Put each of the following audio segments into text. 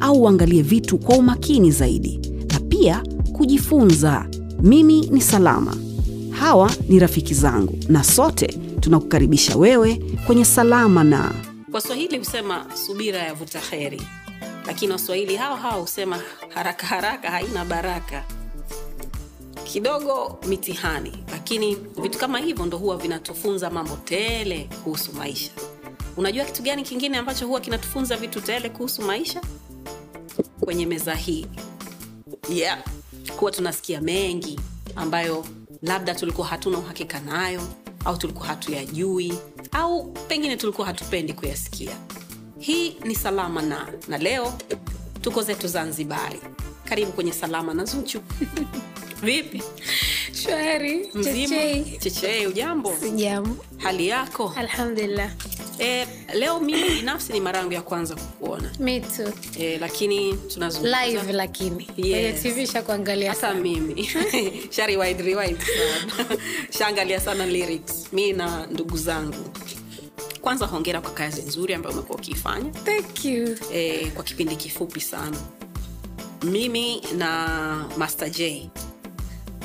au uangalie vitu kwa umakini zaidi na pia kujifunza. Mimi ni Salama, hawa ni rafiki zangu, na sote tunakukaribisha wewe kwenye Salama na Waswahili husema subira yavuta heri, lakini Waswahili hao hao husema haraka haraka haina baraka. Kidogo mitihani, lakini vitu kama hivyo ndo huwa vinatufunza mambo tele kuhusu maisha. Unajua kitu gani kingine ambacho huwa kinatufunza vitu tele kuhusu maisha? Kwenye meza hii yeah, kuwa tunasikia mengi ambayo labda tulikuwa hatuna uhakika nayo au tulikuwa hatuyajui au pengine tulikuwa hatupendi kuyasikia. Hii ni Salama na na leo tuko zetu Zanzibari. Karibu kwenye Salama na Zuchu. Vipi? Shwari, Mzima? chechei. Ujambo? Sijambo. Hali yako? Alhamdulillah. E, leo mimi binafsi ni mara yangu ya kwanza kukuona. Me too. e, lakini tunazungumza. Live lakini. Yes. Kwenye TV sha hata mimi. Rewind sana. shaangalia sana lyrics. Mi na ndugu zangu. Kwanza hongera kwa kazi nzuri ambayo umekuwa ukiifanya. E, kwa kipindi kifupi sana. Mimi na master j.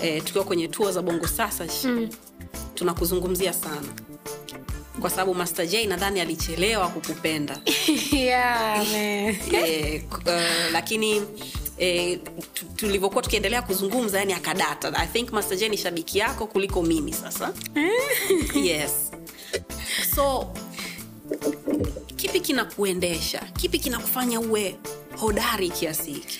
E, tukiwa kwenye tuo za bongo sasa mm. tunakuzungumzia sana kwa sababu master j nadhani alichelewa kukupenda. Yeah, eh, uh, lakini e, tulivyokuwa tukiendelea kuzungumza yani akadata. I think master J ni shabiki yako kuliko mimi sasa. Yes. So kipi kinakuendesha? Kipi kinakufanya uwe hodari kiasi hiki?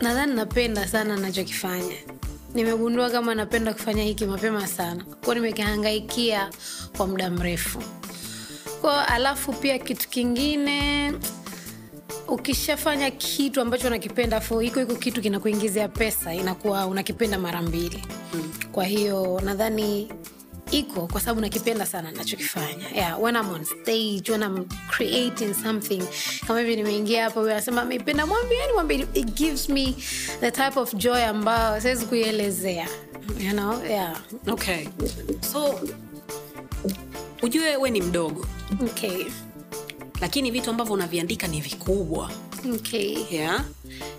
Nadhani napenda sana nachokifanya. Nimegundua kama napenda kufanya hiki mapema sana, kuwa nimekihangaikia kwa muda mrefu. ko alafu pia kitu kingine ukishafanya kitu ambacho unakipenda fo hiko hiko kitu kinakuingizia pesa inakuwa unakipenda mara mbili. Kwa hiyo nadhani iko kwa sababu nakipenda sana nachokifanya yeah, when I'm on stage when I'm creating something kama hivi nimeingia hapo anasema ameipenda mwambie mwambie it gives me the type of joy ambayo siwezi kuielezea you know? Yeah. Okay. So ujue we ni mdogo. Okay. Lakini vitu ambavyo unaviandika ni vikubwa okay. Yeah.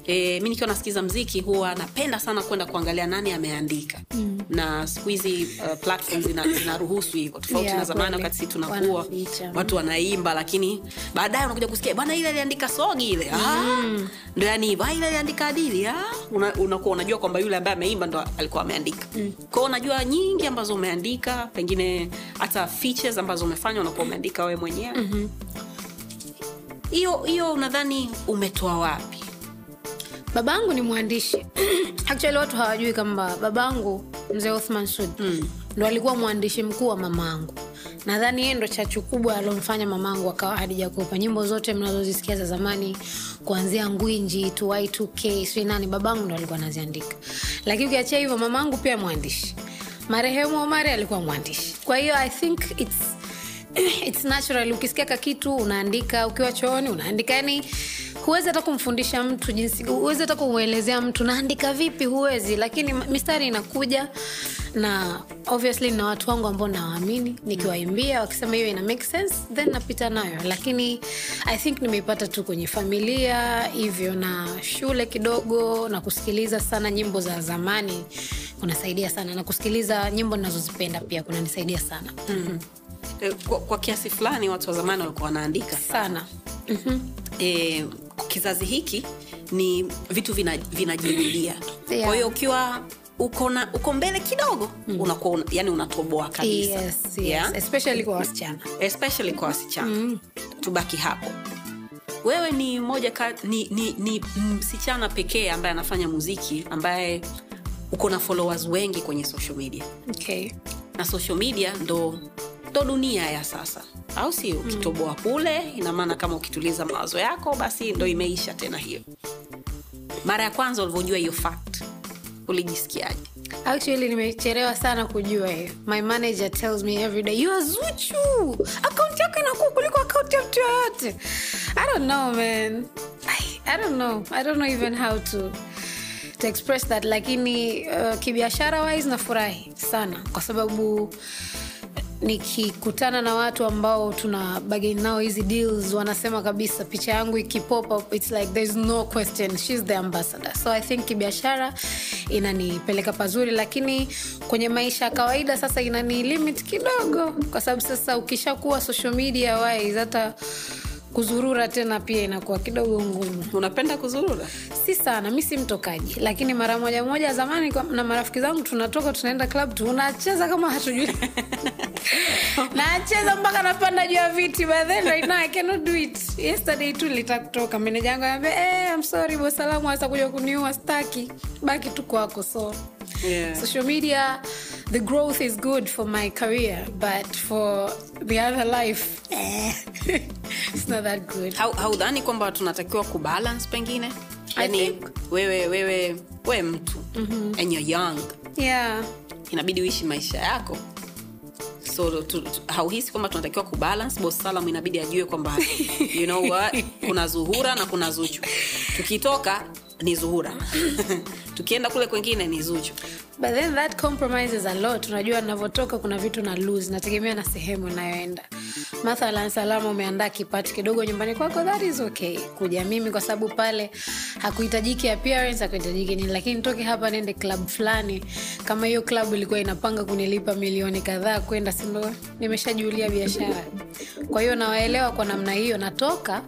E, mi nikiwa nasikiza mziki huwa napenda sana kwenda kuangalia nani ameandika. Mm. na siku hizi uh, platforms zinaruhusu hivyo. Tofauti Yeah, na zamani wakati si tunakuwa watu wanaimba lakini baadaye unakuja kusikia bwana ile aliandika sogi ile. Mm. ndo yani hivyo "Ah, ile aliandika adili unakuwa Una- unajua kwamba yule ambaye ameimba ndo alikuwa ameandika. Mm. kwao unajua nyingi ambazo umeandika pengine hata features ambazo umefanya unakuwa umeandika wewe mwenyewe. Mm-hmm hiyo hiyo unadhani umetoa wapi? Babangu ni mwandishi. Actually watu hawajui kwamba babangu mzee othman sud mm. ndo alikuwa mwandishi mkuu wa mamaangu nadhani yeye ndo chachu kubwa aliomfanya mamangu akawa hadijakopa nyimbo zote mnazozisikia za zamani kuanzia ngwinji to y2k sijui nani babangu ndo alikuwa anaziandika. Lakini ukiachia hivyo mamangu pia mwandishi. Marehemu omari alikuwa mwandishi. Kwa hiyo i think its it's natural. Ukisikia ka kitu unaandika. Ukiwa chooni unaandika. Yani huwezi hata kumfundisha mtu jinsi huwezi hata kumwelezea mtu naandika vipi? Huwezi. Lakini mistari inakuja na obviously na watu wangu ambao nawaamini. Nikiwaimbia wakisema hiyo ina make sense then napita nayo. Lakini i think nimeipata tu kwenye familia hivyo na shule kidogo na kusikiliza sana nyimbo za zamani kunasaidia sana. Na kusikiliza nyimbo ninazozipenda pia kunanisaidia sana. Mm-hmm. Eh, kwa, kwa kiasi fulani watu wa zamani walikuwa wanaandika sana e, kizazi hiki ni vitu vina- vinajirudia Yeah. kwa hiyo ukiwa uko na uko mbele kidogo mm. unakuwa una, yani unatoboa kabisa yes, yes. Yeah? especially kwa wasichana especially kwa wasichana mm. tubaki hapo wewe ni moja ka, ni, ni, ni msichana pekee ambaye anafanya muziki ambaye uko na followers wengi kwenye social media okay. na social media ndo ndo dunia ya sasa. Au sio? ukitoboa kule ina maana kama ukituliza mawazo yako basi ndo imeisha tena hiyo. Mara ya kwanza ulivyojua hiyo fact ulijisikiaje? Actually nimechelewa sana kujua hiyo. My manager tells me every you are zuchu! Akaunti yako inakuwa kuliko akaunti ya mtu yoyote. I don't know man. I don't know. I don't know even how to to express that. Lakini uh, kibiashara wise nafurahi sana. Kwa sababu nikikutana na watu ambao tuna bageni nao hizi deals wanasema kabisa picha yangu ikipop up it's like there's no question. She's the ambassador. So i think kibiashara inanipeleka pazuri lakini kwenye maisha ya kawaida sasa inani limit kidogo. Kwa sababu sasa ukishakuwa social media wise hata kuzurura tena pia inakuwa kidogo ngumu. Unapenda kuzurura? Si sana mi si mtokaji. Lakini mara moja moja zamani na marafiki zangu tunatoka tunaenda club tunacheza kama hatujui nacheza mpaka napanda juu ya viti but then right now I cannot do it. Yesterday tu kutoka meneja yangu anaambia eh, I'm sorry bosalamu hasa kuja kuniua staki baki tu kwako so. Yeah. social media the growth is good for my career but for the other life eh, it's not that good. Hau- haudhani kwamba tunatakiwa kubalance pengine? I yani think- wewe wewe we mtu mm-hmm. and you're young. Yeah. Inabidi uishi maisha yako so tu, tu, hauhisi kwamba tunatakiwa kubalance bos salam inabidi ajue kwamba you know what kuna zuhura na kuna zuchu. Tukitoka ni zuhura. Tukienda kule kwengine ni zuchu. But then that compromises a lot. Unajua navyotoka kuna vitu na lose. Nategemea na sehemu inayoenda. Mathalan salama umeandaa kipati kidogo nyumbani kwako. That is okay. Kuja mimi kwa sababu pale hakuhitajiki appearance hakuhitajiki nini. Lakini toke hapa niende club fulani. Kama hiyo club ilikuwa inapanga kunilipa milioni kadhaa kwenda sindo nimeshajulia biashara. Kwa hiyo nawaelewa kwa namna hiyo. Natoka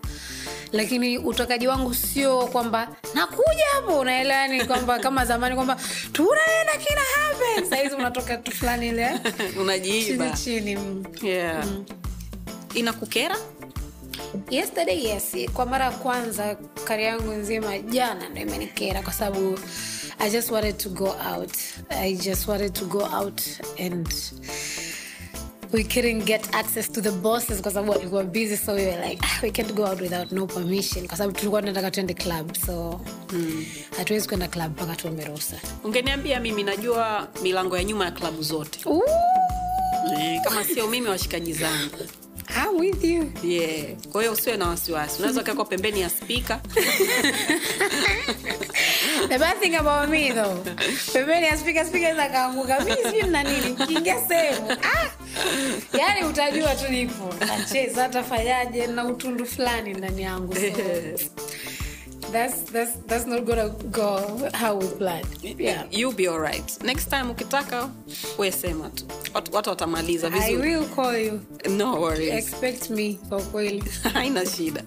lakini utokaji wangu sio kwamba nakuja hapo unaelewa? Yani kwamba kama zamani kwamba tunaenda kina happen. Sahizi unatoka tu fulani ile. Chini unajiiba. Chini mm. yeah. inakukera? Yesterday yes. Kwa mara ya kwanza kari yangu nzima jana ndo imenikera kwa sababu i just wanted to go out. I just wanted to go out and we couldn't get access to the bosses kwa sababu walikuwa busy so we were like ah, we can't go out without no permission. Kwa sababu tulikuwa tunataka tuende club so hatuwezi kwenda club mpaka tuombe ruhusa. Ungeniambia mimi najua milango ya nyuma ya klabu zote. Ooh, Eh, kama sio mimi washikaji zangu I'm with you. Yeah. kwa hiyo usiwe na wasiwasi. Unaweza ukawekwa pembeni ya spika the bad thing about me though. Pembeni ya spika spika za kaanguka. Mimi sijui mna nini. Kiingia sehemu. Ah! yaani utajua tu nipo. Nacheza hatafanyaje na utundu fulani ndani yangu. so that's, that's, that's not gonna go how we plan. Yeah. You'll be alright next time ukitaka we sema tu watu, watamaliza I will call you. No worries. Expect me kwa kweli. Haina shida.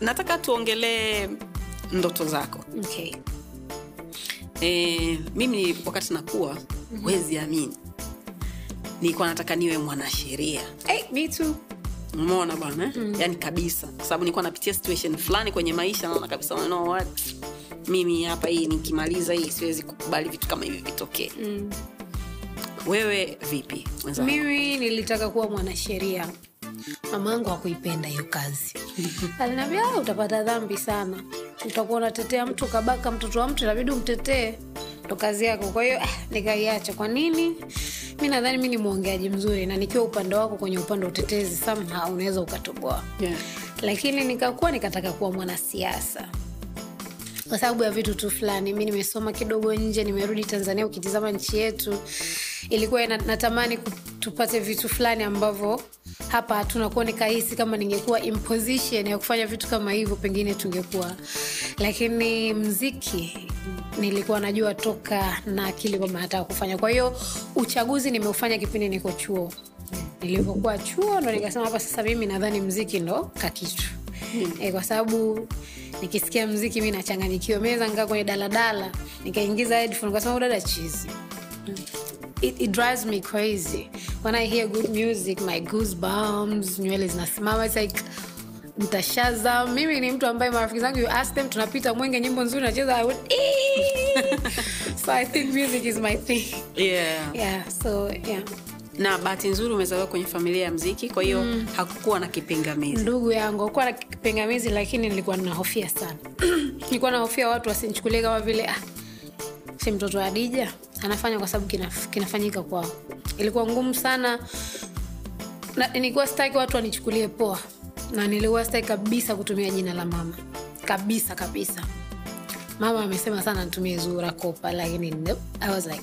Nataka tuongelee ndoto zako. Okay. e, mimi wakati nakuwa wezi amini. Nilikuwa nataka niwe mwanasheria. Hey, me too umeona bwana mm. yani kabisa. Kwa sababu nilikuwa napitia situation fulani kwenye maisha naona kabisa you know what? Mimi hapa hii nikimaliza hii siwezi kukubali vitu kama hivi vitokee. Mm. wewe vipi mimi nilitaka kuwa mwanasheria. Mamaangu hakuipenda hiyo kazi. Aliniambia "Ah, utapata dhambi sana. Utakuwa unatetea mtu kabaka mtoto wa mtu inabidi umtetee. Ndo kazi yako. Kwa hiyo ah, nikaiacha. Kwa nini mi nadhani mi ni mwongeaji mzuri na nikiwa upande wako kwenye upande wa utetezi somehow unaweza ukatoboa. Yeah. lakini nikakuwa nikataka kuwa mwanasiasa. Kwa sababu ya vitu tu fulani mi nimesoma kidogo nje nimerudi tanzania ukitizama nchi yetu. Ilikuwa natamani tupate vitu fulani ambavyo hapa hatunakuwa nikahisi kama ningekuwa in ya kufanya vitu kama hivyo pengine tungekuwa. Lakini mziki nilikuwa najua toka na akili kwamba nataka kufanya. Kwa hiyo uchaguzi nimeufanya kipindi niko chuo. Nilivyokuwa chuo ndo nikasema hapa sasa mimi nadhani mziki ndo kakitu. Hmm. e, kwa sababu nikisikia mziki mi nachanganyikiwa. Meza nkaa kwenye daladala nikaingiza headphone kasema udada chizi. It, it drives me crazy. When i hear good music my goosebumps nywele zinasimama it's like mtashaza mimi ni mtu ambaye marafiki zangu you ask them tunapita mwenge nyimbo nzuri nacheza I would, so i think music is my thing. Yeah. yeah so yeah. Na bahati nzuri umezaliwa kwenye familia ya mziki kwa hiyo mm. hakukuwa na kipingamizi. Ndugu yangu akuwa na kipingamizi lakini nilikuwa ninahofia sana. Nilikuwa nahofia watu wasinichukulie kama vile ah, si mtoto wa dija anafanya kwa sababu kinaf, kinafanyika kwao. Ilikuwa ngumu sana. Na, nilikuwa sitaki watu wanichukulie poa na niliwastai kabisa kutumia jina la mama. Kabisa kabisa. Mama amesema sana nitumie zura kopa lakini nope. Like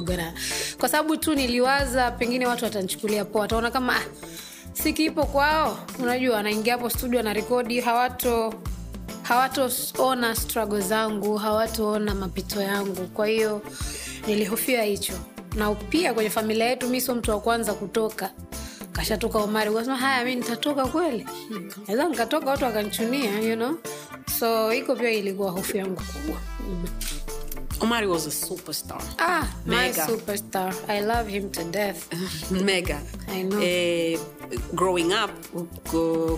gonna. Kwa sababu tu niliwaza pengine watu watanichukulia poa. Wataona kama ah, kwao. Unajua anaingia hapo studio na rekodi hawato hawatoona struggle zangu hawatoona mapito yangu. Kwa hiyo nilihofia hicho. Na pia kwenye familia yetu mi sio mtu wa kwanza kutoka kashatoka omari kasema haya mi nitatoka kweli? Naweza nikatoka watu wakanichunia you know? So iko pia ilikuwa hofu yangu kubwa. Omari was a superstar. Ah, my superstar. I love him to death. Mega. I know. eh, growing up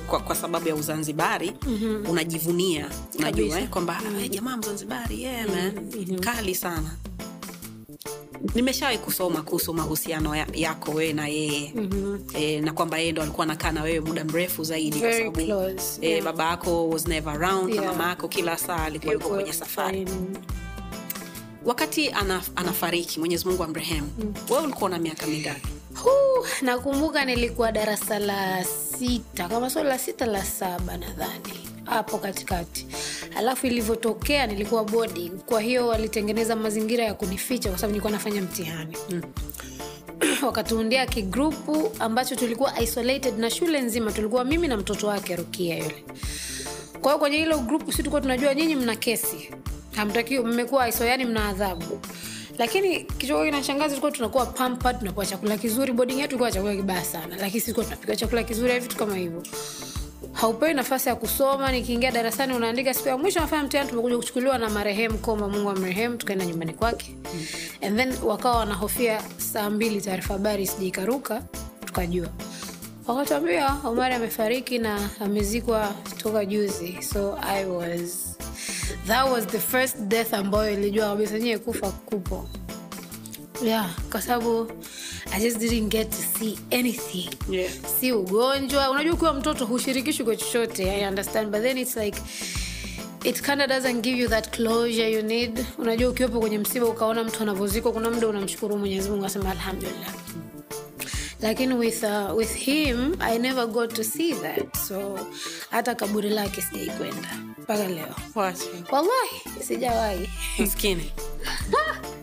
kwa, kwa sababu ya uzanzibari mm-hmm. unajivunia. Unajua eh, kwamba mm-hmm. jamaa mzanzibari yeah, man. Mm-hmm. kali sana nimeshawahi kusoma kuhusu mahusiano ya, yako wewe na yeye. Mm-hmm. e, na kwamba yeye ndo alikuwa nakaa na wewe muda mrefu zaidi kwa sababu close, e, baba yako was never around na mama yako kila saa alikuwa yuko kwenye safari. wakati anaf, anafariki mwenyezi mungu amrehemu mm. wewe ulikuwa na miaka mingapi? Nakumbuka nilikuwa darasa la sita kama sio la sita la saba nadhani hapo katikati. Alafu ilivyotokea nilikuwa boarding kwa hiyo walitengeneza mazingira ya kunificha kwa sababu nilikuwa nafanya mtihani. Mm. wakatuundia kigrupu ambacho tulikuwa isolated na shule nzima tulikuwa mimi na mtoto wake rukia yule. Kwa hiyo kwenye hilo grupu si tulikuwa tunajua nyinyi mna kesi. Hamtakiwi mmekuwa iso yani mna adhabu. Lakini kichoko kinashangaza tulikuwa tunakuwa pampa tunakuwa chakula kizuri. Boarding yetu ilikuwa chakula kibaya sana lakini sisi tulikuwa tunapika chakula kizuri na vitu kama hivyo haupewi nafasi ya kusoma nikiingia darasani unaandika siku ya mwisho nafanya mtihani tumekuja kuchukuliwa na marehemu koma mungu amrehemu tukaenda nyumbani kwake. Mm. and then wakawa wanahofia saa mbili taarifa habari sijaikaruka tukajua. Wakatuambia omari amefariki na amezikwa toka juzi. So i was that was the first death ambayo ilijua kabisa nyewe kufa kupo. Yeah kwa sababu i just didn't get to see anything. Yeah. si ugonjwa unajua ukiwa mtoto hushirikishwi kwa chochote i understand but then it's like it kind of doesn't give you that closure you need. Unajua ukiwepo kwenye msiba ukaona mtu anavyozikwa kuna muda unamshukuru mwenyezi mungu asema alhamdulillah. Lakini with, uh, with him i never got to see that. So hata kaburi lake sijai kwenda. Mpaka leo. Wallahi sijawahi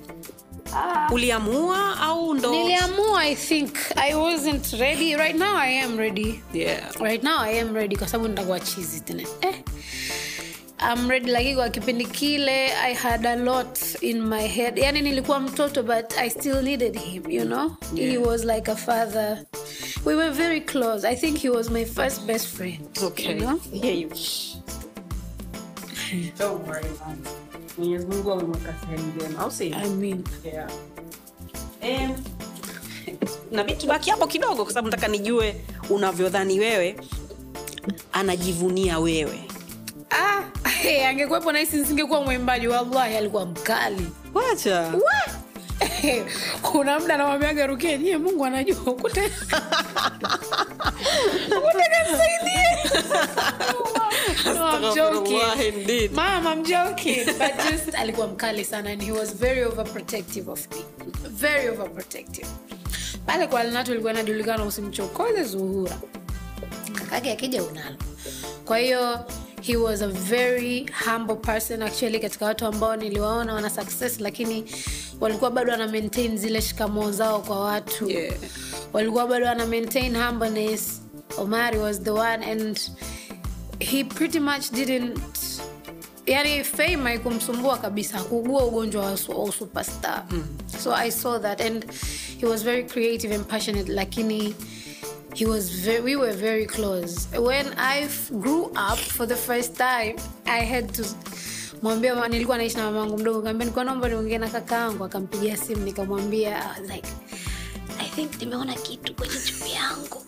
maskini uliamua au ndo? Niliamua i think. I wasn't ready. Right now i am ready. Yeah. right now i am ready kwa sababu nitakuwa chizi tena. Eh. I'm ready. Lakini kwa kipindi kile i had a lot in my head. Yani nilikuwa mtoto but i still needed him you know? Yeah. he was like a father. We were very close. I think he was my first best friend okay. Yeah, you know? yeah, you... mwenyezi mungu amemweka sehemu njema au si? Amen. yeah. Em, nabidi tubaki hapo kidogo kwa sababu nataka nijue unavyodhani wewe anajivunia wewe. Ah, hey, angekuwepo nahisi nisingekuwa mwimbaji wallahi alikuwa mkali. Wacha kuna mda namwambiaga rukia nyie mungu anajua ukute ukutekasaidie But just alikuwa mkali sana and he was very overprotective of me. Very overprotective. Pale kwa Alnatu ilikuwa inajulikana usimchokoze Zuhura. Kakake akija unalo. Kwa hiyo he was a very humble person actually katika watu ambao niliwaona wana success lakini walikuwa bado wana maintain zile shikamoo zao kwa watu Yeah. walikuwa bado wana maintain humbleness omari was the one and he pretty much didn't yani fame haikumsumbua kabisa hakugua ugonjwa wa su- wa superstar mm. so i saw that and he was very creative and passionate lakini he was very, we were very close when i grew up for the first time i had to mwambia nilikuwa naishi na mamangu mdogo kaambia nilikuwa naomba niongee na kaka yangu akampigia simu nikamwambia like i think nimeona kitu kwenye chupi yangu.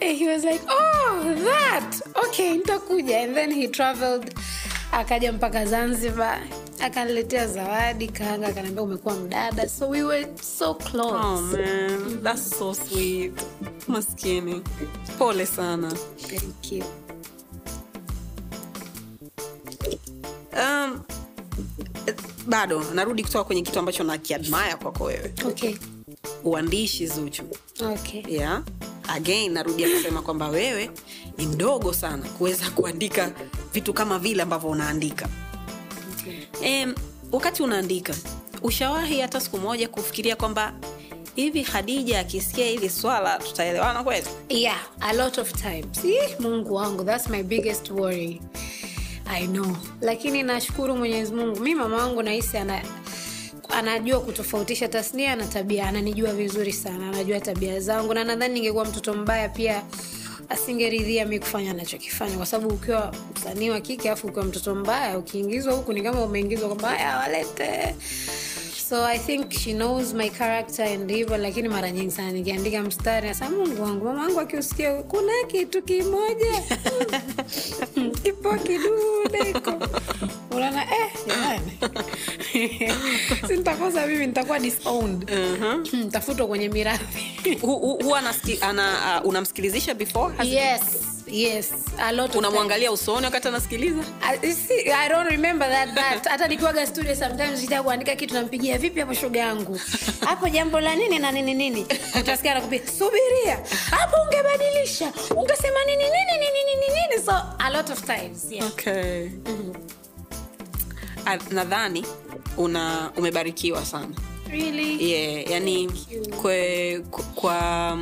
And he was like oh that okay nitakuja and then he traveled akaja mpaka zanzibar akaniletea zawadi kaanga akaniambia umekuwa mdada so we were so close Oh man, that's so sweet. Maskini. Pole sana. Thank you. Um, bado narudi kutoka kwenye kitu ambacho nakiadmaya kwako wewe. Okay. Uandishi zuchu. Okay. Yeah. again narudia kusema kwamba wewe ni mdogo sana kuweza kuandika vitu kama vile ambavyo unaandika. Okay. um, wakati unaandika ushawahi hata siku moja kufikiria kwamba hivi hadija akisikia hili swala tutaelewana kweli? Yeah a lot of times. Ih, mungu wangu thats my biggest worry i know. Lakini nashukuru mwenyezi mungu. Mi mama wangu nahisi ana anajua kutofautisha tasnia na tabia. Ananijua vizuri sana. Anajua tabia zangu. Na nadhani ningekuwa mtoto mbaya pia asingeridhia mi kufanya anachokifanya. Kwa sababu ukiwa msanii wa kike afu ukiwa mtoto mbaya ukiingizwa huku ni kama umeingizwa kwamba haya walete so i think she knows my character and hivyo lakini mara nyingi sana nikiandika mstari nasa mungu wangu mama wangu akiusikia kuna kitu kimoja. Kipo kidudeko unaona eh, jamani. Si nitakosa mimi nitakuwa disowned. Nitafutwa kwenye mirathi. Hu- hu- huwa uh, unamsikilizisha before? Yes yes yes a lot unamwangalia usoni wakati anasikiliza? I, see, I don't remember that, that. hata nikiwaga studio sometimes nitaka kuandika kitu nampigia vipi hapo shoga yangu? Hapo jambo la nini na nini nini? Utasikia nakupia subiria hapo ungebadilisha ungesema nini nini nini nini nini so a lot of times yeah. okay. Ah, nadhani una umebarikiwa sana. Really? Yeah, yani kwe, kwa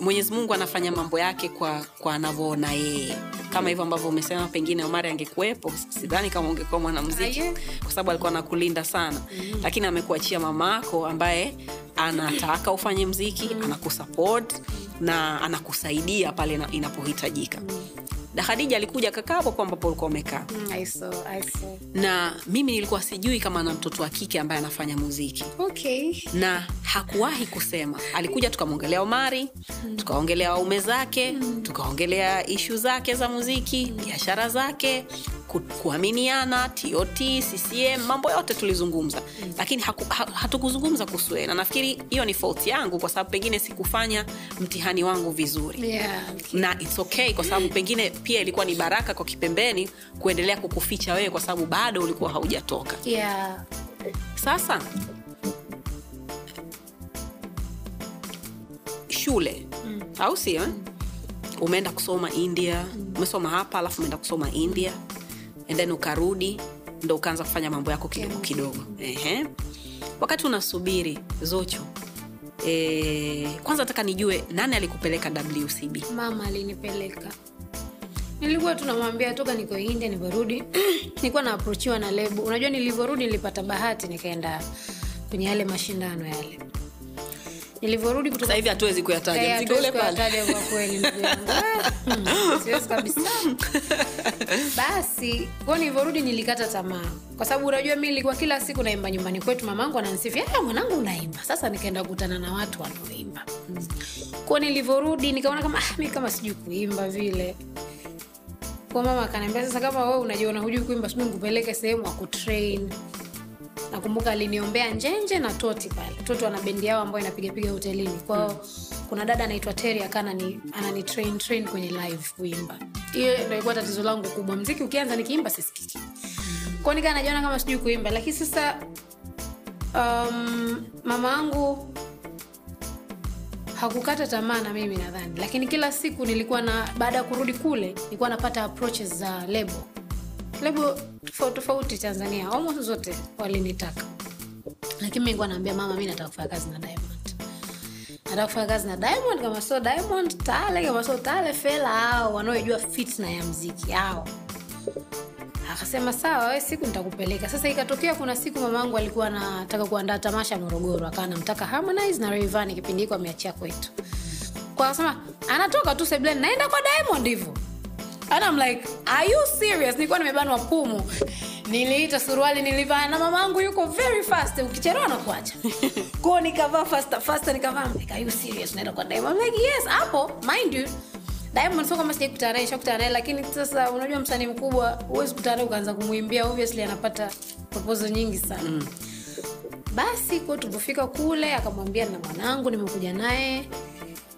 mwenyezi mungu anafanya mambo yake kwa kwa anavyoona yeye kama hivyo ambavyo umesema pengine omari angekuwepo sidhani kama ungekuwa mwanamziki kwa sababu alikuwa anakulinda sana mm. lakini amekuachia mamaako ambaye anataka ufanye mziki mm. anakusupport na anakusaidia pale inapohitajika mm. Da khadija alikuja kakaa hapo ambapo ulikuwa umekaa. Mm, I saw, I saw. na mimi nilikuwa sijui kama ana mtoto wa kike ambaye anafanya muziki. Okay. Na hakuwahi kusema. Alikuja tukamwongelea omari tukaongelea waume zake tukaongelea ishu zake za muziki biashara zake ku, kuaminiana tot ccm mambo yote tulizungumza. Lakini haku, ha, hatukuzungumza kuhusu na nafikiri hiyo ni fault yangu kwa sababu pengine sikufanya mtihani wangu vizuri. Yeah okay. na its okay kwa sababu pengine pia ilikuwa ni baraka kwa kipembeni kuendelea kukuficha wewe kwa sababu bado ulikuwa haujatoka yeah sasa shule mm. au sio eh? umeenda kusoma india mm. umesoma hapa alafu umeenda kusoma india and then ukarudi ndo ukaanza kufanya mambo yako kidogo kidogo Ehe. wakati unasubiri zocho e, kwanza nataka nijue nani alikupeleka wcb mama alinipeleka nilikuwa tunamwambia toka niko india nilivyorudi nilikuwa naaprochiwa na lebu unajua nilivyorudi nilipata bahati nikaenda kwenye yale mashindano yale. Nilivyorudi kutoka sasa hivi hatuwezi Eh, kuyataja mzigo ule pale kwa kweli ndugu yangu. Ah, hmm, siwezi kabisa. Basi kwao nilivyorudi nilikata tamaa. Kwa sababu unajua mi nilikuwa kila siku naimba nyumbani kwetu. Mamangu anansifia "Ah, mwanangu unaimba. Sasa nikaenda kukutana na watu wanaoimba. Kwao nilivyorudi nikaona kama ah, kama sijui kuimba vile kwa mama akaniambia sasa kama wewe unajiona hujui kuimba sijui nikupeleke sehemu akutrain nakumbuka aliniombea njenje na toti pale. Toti ana bendi yao ambayo inapigapiga hotelini. Kwao kuna dada anaitwa teri akanani anani train train kwenye live kuimba. Hiyo ndo ilikuwa tatizo langu kubwa. Mziki ukianza nikiimba sisikiki. Kwao nikaa najiona kama sijui kuimba. Lakini sasa um, mama yangu hakukata tamaa na mimi nadhani. Lakini kila siku nilikuwa na baada ya kurudi kule nilikuwa napata approaches za lebo. Lebo tofauti tofauti tanzania almost zote walinitaka. Lakini mi naambia mama mi nataka kufanya kazi na diamond. Nataka kufanya kazi na diamond kama sio diamond tale kama sio tale fela ao wanaojua fitna ya mziki ao akasema sawa we siku nitakupeleka. Sasa ikatokea kuna siku mamangu alikuwa anataka kuandaa tamasha morogoro akawa namtaka harmonize na Rayvanny kipindi hiko ameachia kwetu. Kwa akasema anatoka tu sebleni naenda kwa diamond hivyo. And I'm like are you serious? Nilikuwa nimebanwa pumu. Niliita suruali nilivaa na mamangu yuko very fast ukichelewa na kuacha kwao nikavaa faster faster nikavaa. Like are you serious? Naenda kwa diamond? I'm like yes hapo mind you diamond sio kama sijai kukutana naye shakutana naye lakini sasa unajua msanii mkubwa huwezi kukutana naye ukaanza kumwimbia obviously anapata proposal nyingi sana. Mm. basi kwa tulipofika kule akamwambia na mwanangu nimekuja naye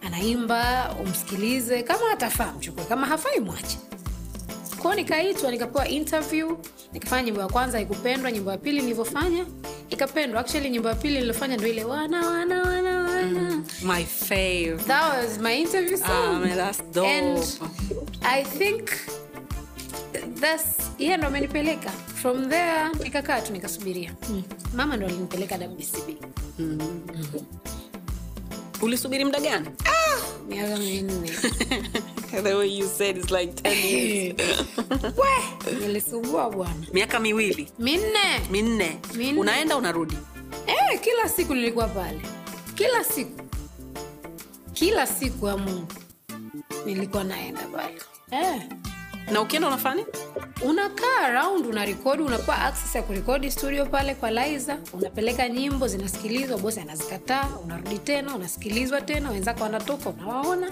anaimba umsikilize. Kama atafaa mchukue kama hafai mwache. Kwao nikaitwa nikapewa interview nikafanya nyimbo ya kwanza ikupendwa nyimbo ya pili nilivyofanya ikapendwa. Actually nyimbo ya pili nilofanya ndio ile wana wana wana wana my fave. That was my interview song. Ah, man, that's dope. and i think thats yeye ndo amenipeleka. From there nikakaa tu nikasubiria. Mm. mama ndo alinipeleka wcb ulisubiri muda gani? Miaka minne. The way you said is like 10 years. We, nilisugua bwana. Miaka miwili? Minne. Minne. Minne. unaenda unarudi? Eh, kila siku nilikuwa pale kila siku. Kila siku ya mungu. Nilikuwa naenda pale. Eh. na ukienda unafanya unakaa around una rekodi unapewa access ya kurekodi studio pale kwa liza. Unapeleka nyimbo zinasikilizwa bosi anazikataa unarudi tena unasikilizwa tena wenzako wanatoka unawaona.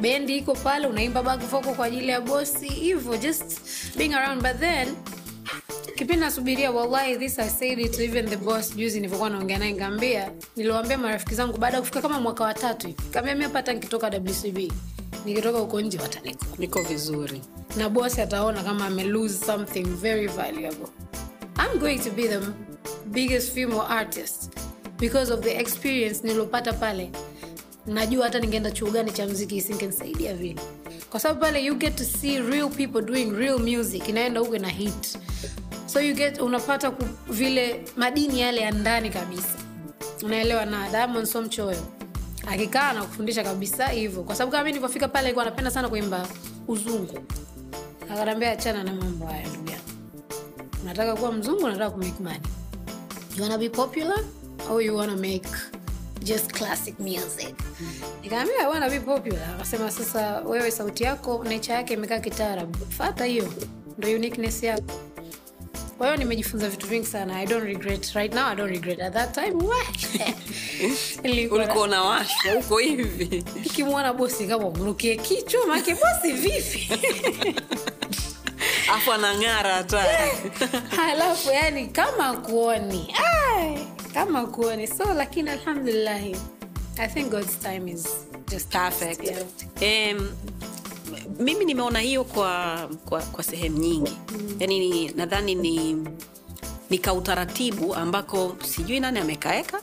Bendi iko pale unaimba back vocal kwa ajili ya bosi. Hivyo just being around. But then kipindi nasubiria wallahi this I said it to even the boss juzi nilivyokuwa naongea naye ngambia, niliwaambia marafiki zangu baada ya kufika kama mwaka wa tatu hivi mi hapa hata nikitoka wcb nikitoka huko nje wataniko niko. Vizuri. Na bosi ataona kama ame lose something very valuable. I'm going to be the biggest female artist because of the experience nilopata pale. Najua hata ningeenda chuo gani cha mziki isingenisaidia vile. Kwa sababu pale you get to see real people doing real music inaenda huko na hit so you get unapata ku, vile madini yale ya ndani kabisa. Unaelewa na diamond so mchoyo akikaa na kufundisha kabisa hivyo. Kwa sababu kama mi nilivyofika pale alikuwa anapenda sana kuimba uzungu. Akanambia achana na mambo haya ndugu unataka kuwa mzungu unataka kumake money. You wanna be popular or you wanna make just classic music? Nikaambia i wanna be popular. Akasema sasa wewe sauti yako nature yake imekaa kitaarabu. Fata hiyo. Ndo uniqueness yako kwa hiyo nimejifunza vitu vingi sana. I don't regret. Right now i don't regret. At that time ulikuwa unawashwa huko hivi. nikimwona bosi kama mrukie kichwa make bosi vipi? Afu anang'ara hata halafu yani kama kuoni. Ay, kama kuoni. So lakini alhamdulillahi i think god's time is just Perfect. Yeah. Em, mimi nimeona hiyo kwa, kwa, kwa sehemu nyingi mm. yaani nadhani ni ni kautaratibu ambako sijui nani amekaeka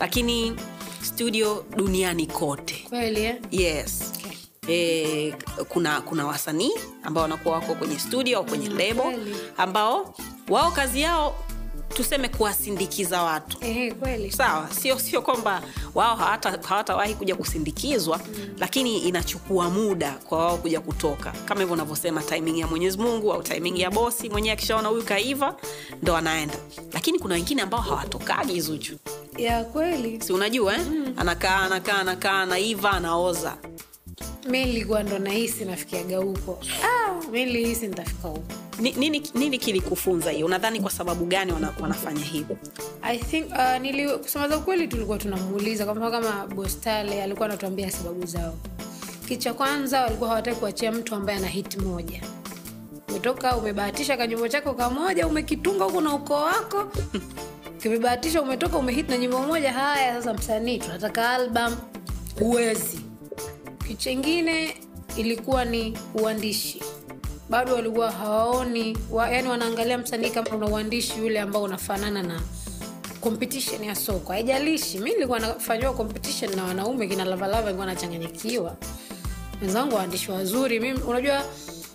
lakini studio duniani kote kweli eh? yes Okay. e, kuna kuna wasanii ambao wanakuwa wako kwenye studio au kwenye lebo ambao wao kazi yao tuseme kuwasindikiza watu Ehe, kweli sawa sio sio kwamba wao hawatawahi kuja kusindikizwa mm. lakini inachukua muda kwa wao kuja kutoka kama hivyo unavyosema timing ya mwenyezi mungu au timing ya bosi mwenyewe akishaona huyu kaiva ndo anaenda lakini kuna wengine ambao hawatokagi zuchu ya kweli si unajua eh? mm. anakaa anakaa anakaa anaiva anaoza mi nilikuwa ndo nahisi nafikiaga huko. Ah, mi nilihisi nitafika huko. Ni- nini, nini kilikufunza hiyo? Unadhani kwa sababu gani wana, wanafanya hivyo? I think uh, nili, kusema za ukweli tulikuwa tunamuuliza kwa mfano kama bostale alikuwa anatuambia sababu zao. Kitu cha kwanza walikuwa hawataki kuachia mtu ambaye ana hiti moja. Umetoka umebahatisha kanyimbo chako kamoja umekitunga huku na ukoo wako. Kimebahatisha umetoka umehit na nyimbo moja haya sasa msanii tunataka album. Huwezi kitu chengine ilikuwa ni uandishi. Bado walikuwa hawaoni wa, yani wanaangalia msanii kama una uandishi yule ambao unafanana na competition ya soko haijalishi mi nilikuwa nafanyiwa competition na wanaume kina lavalava nilikuwa nachanganyikiwa. Wenzangu waandishi wazuri mimi unajua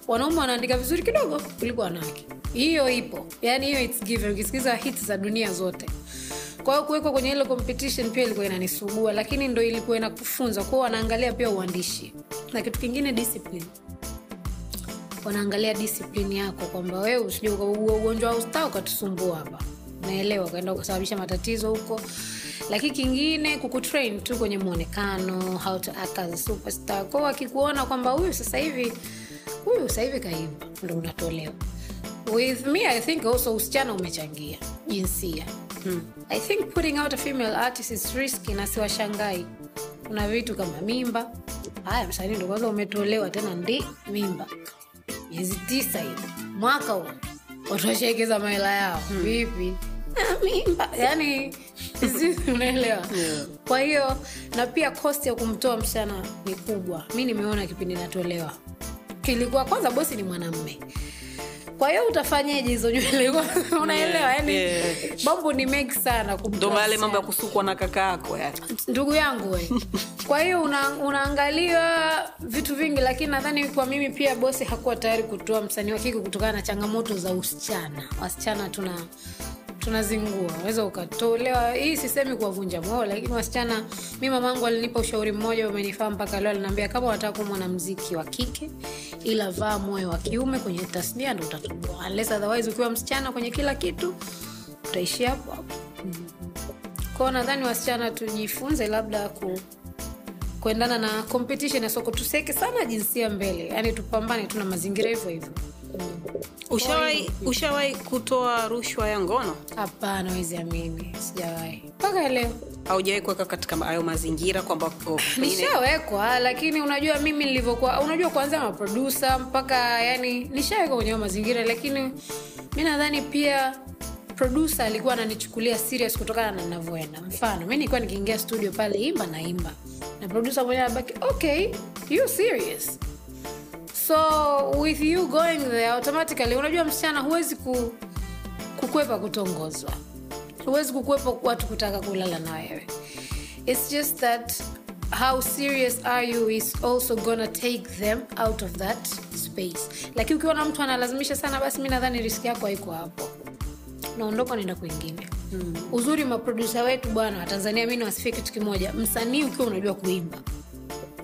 wanaume wanaandika vizuri kidogo kuliko wanawake. Hiyo ipo. Yani hiyo ukisikiza hits za dunia zote kwa kuwekwa kwenye ile competition pia ilikuwa inanisugua lakini ndo ilikuwa inakufunza. Kwao wanaangalia pia uandishi na kitu kingine discipline. Wanaangalia disiplini yako kwamba wewe usije ugonjwa wa ustaa ukatusumbua hapa. Unaelewa ukaenda ukasababisha matatizo huko. Lakini kingine kukutrain tu kwenye mwonekano how to act as a superstar. Kwao wakikuona kwamba huyu sasa huyu sasa kaiva ndo unatolewa. With me i think also usichana umechangia jinsia hmm. i think putting out a female artist is risky na siwashangai kuna vitu kama mimba. Haya msanii ndo kwanza umetolewa tena ndi mimba. Miezi tisa hivi. Mwaka huu. Watu washaekeza mahela yao vipi? Ah, mimba. Yani unaelewa. Yeah. kwa hiyo na pia cost ya kumtoa msichana ni kubwa. Mi nimeona kipindi natolewa. Kilikuwa kwanza bosi ni mwanamme kwa hiyo utafanyeje hizo nywele? Unaelewa yani yeah. mambo ni mengi sana yale mambo ya kusukwa na kaka yako yani. Ndugu yangu we. Kwa hiyo una, unaangalia vitu vingi lakini nadhani kwa mimi pia bosi hakuwa tayari kutoa msanii wa kike kutokana na changamoto za usichana. Wasichana tuna tunazingua. Unaweza ukatolewa. Hii sisemi kuwavunja moyo lakini wasichana mi mamangu alinipa ushauri mmoja umenifaa mpaka leo alinaambia kama unataka kuwa mwanamziki wa kike ila vaa moyo wa kiume kwenye tasnia ndo utatoboa unless otherwise ukiwa msichana kwenye kila kitu utaishi hapo hapo. Kwao nadhani wasichana tujifunze labda ku kuendana na competition ya soko. Tuseke sana jinsia mbele yaani tupambane tuna mazingira hivyo hivyo ushawahi ushawahi kutoa rushwa ya ngono? Hapana wezi amini sijawahi. Mpaka leo. Haujawai kuweka katika hayo mazingira kwamba oh, nishawekwa lakini unajua mimi nilivyokuwa unajua kuanzia maprodusa mpaka yani nishawekwa kwenye hayo mazingira lakini mi nadhani pia produsa alikuwa ananichukulia serious kutokana na navyoenda mfano mi nilikuwa nikiingia studio pale imba na imba. Na produsa mwenyewe anabaki okay you serious so with you going there automatically unajua msichana huwezi ku, kukwepa kutongozwa. Huwezi kukwepa watu kutaka kulala na wewe. It's just that how serious are you is also gonna take them out of that space. Lakini ukiwa na mtu analazimisha sana basi mi nadhani riski yako haiko hapo. Naondoka naenda kwingine. Mm. uzuri maprodusa wetu bwana watanzania mi nawasifia kitu kimoja. Msanii ukiwa unajua kuimba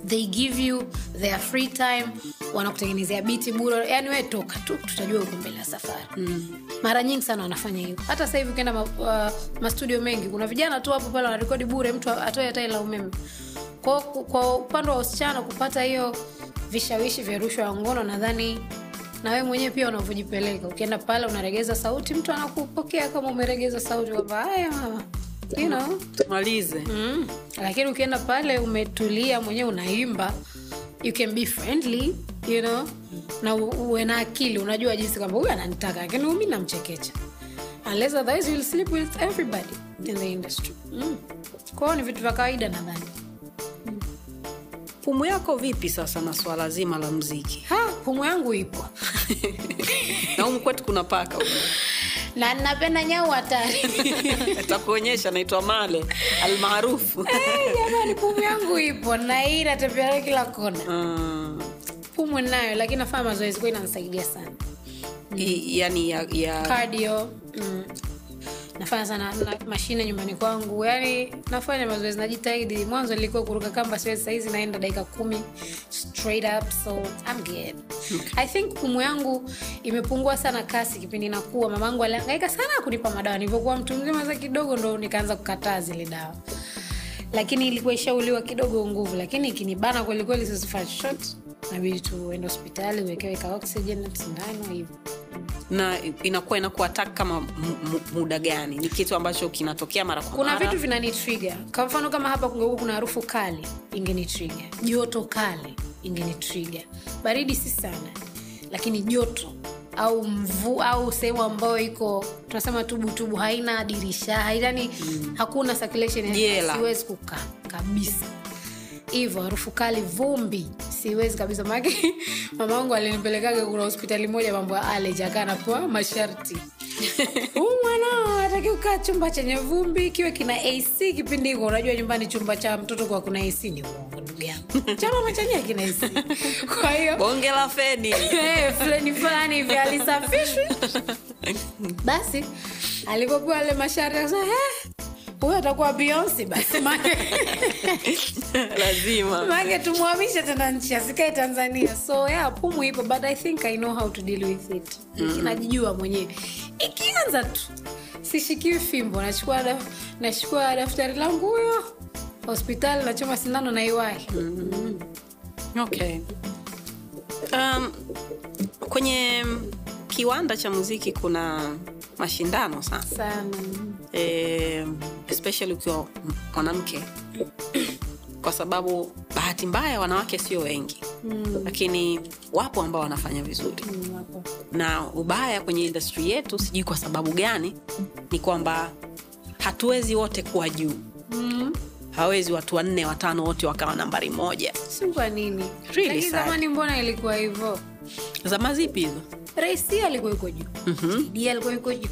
they give you their free time wanakutengenezea biti bure yani we toka tu tutajua huko mbele ya safari. Mm. mara nyingi sana wanafanya hivyo. Hata sasa hivi ukienda ma, uh, mastudio mengi kuna vijana tu hapo pale wanarekodi bure mtu atoe hata ila umeme. Kwa, kwa upande wa usichana kupata hiyo vishawishi vya rushwa ya ngono nadhani na wewe mwenyewe pia unavyojipeleka. Ukienda pale unaregeza sauti mtu anakupokea kama umeregeza sauti kwamba haya mama you know? Tumalize mm. lakini ukienda pale umetulia mwenyewe unaimba you can be friendly you know na uwe na akili unajua jinsi kwamba huyu ananitaka lakini mi namchekecha. Unless otherwise you'll sleep with everybody in the industry. Mm. kwao ni vitu vya kawaida nadhani. Pumu yako vipi sasa na swala zima la mziki ha pumu yangu ipo. Na humu kwetu kuna paka humu. Na napenda nyau hatari. Takuonyesha naitwa male almaarufu. Eh, jamani pumu yangu ipo. Na hii inatembea kila kona. Mm. pumu nayo lakini nafanya mazoezi kwa inanisaidia sana. I- yani ya, ya cardio mm. Nafanya sana na mashine nyumbani kwangu. Yani nafanya mazoezi najitahidi. Mwanzo nilikuwa kuruka kamba siwezi sahizi naenda dakika kumi straight up so I'm good. i think pumu yangu imepungua sana kasi kipindi nakuwa. Mamangu aliangaika sana kunipa madawa. Nilivyokuwa mtu mzima za kidogo ndo nikaanza kukataa zile dawa. Lakini ilikuwa ishauliwa kidogo nguvu. Lakini ikinibana kwelikweli sizifanya chochote. Nabidi tuende hospitali uwekewe ka oxygen sindano hivyo na inakuwa inakuwa attack kama muda gani? Ni kitu ambacho kinatokea mara kwa kuna vitu vinanitriga kwa mfano kama hapa kungekuwa kuna harufu kali ingenitriga joto kali ingenitriga baridi si sana lakini joto au mvu au sehemu ambayo iko tunasema tubutubu haina dirisha haitani mm. hakuna circulation siwezi kukaa kabisa hivyo harufu kali vumbi. Siwezi kabisa maake mama wangu alinipelekaga kuna hospitali moja mambo ya aleji akaa napewa masharti. Huu mwanao ataki kukaa chumba chenye vumbi kiwe kina ac kipindi hiko unajua nyumbani chumba cha mtoto kwa kuna ac ni uongo ndugu yangu. Cha chenyewe kina ac kwa hiyo bonge la feni. Fleni fulani hivi alisafishwi. Basi alipopewa ale "Eh, huyo atakuwa bionsi basi make lazima. Make tumwamishe tena nchi asikae tanzania. So yeah pumu ipo but i think i know how to deal with it. Mm-hmm. najijua mwenyewe. Ikianza tu sishikiwi fimbo nachukua daf, nachukua daftari langu huyo hospitali nachoma sindano naiwai mm-hmm. okay. Um, kwenye kiwanda cha muziki kuna mashindano sana. Sana eh, especially ukiwa mwanamke. Kwa sababu bahati mbaya wanawake sio wengi. Mm. lakini wapo ambao wanafanya vizuri. Mm, na ubaya kwenye industry yetu sijui kwa sababu gani ni kwamba hatuwezi wote kuwa juu. Mm. hawezi watu wanne watano wote wakawa nambari moja. Si kwa nini? Really zamani mbona ilikuwa hivyo? Zama zipi hizo? Raisi alikuwa yuko juu. Mm-hmm. alikuwa yuko juu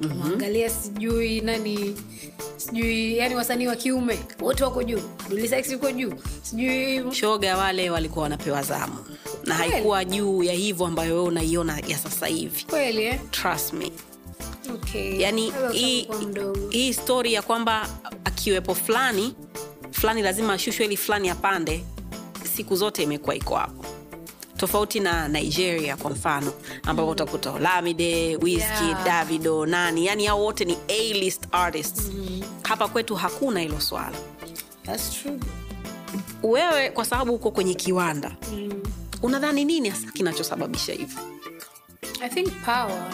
mwangalia sijui nani sijui yani wasanii wa kiume wote wako juu. Dulisex yuko juu. Sijui shoga wale walikuwa wanapewa zamu. Na Kweli? haikuwa juu ya hivyo ambayo wewe unaiona ya sasa hivi. Kweli eh? trust me. Okay. yani hii hii stori ya kwamba akiwepo fulani fulani lazima ashushwe ili fulani apande siku zote imekuwa iko hapo tofauti na nigeria kwa mfano ambapo utakuta olamide whisky Yeah. davido nani yani hao wote ni a-list artists hapa kwetu hakuna hilo swala That's true. wewe kwa sababu uko kwenye kiwanda Mm. unadhani nini hasa kinachosababisha hivyo I think power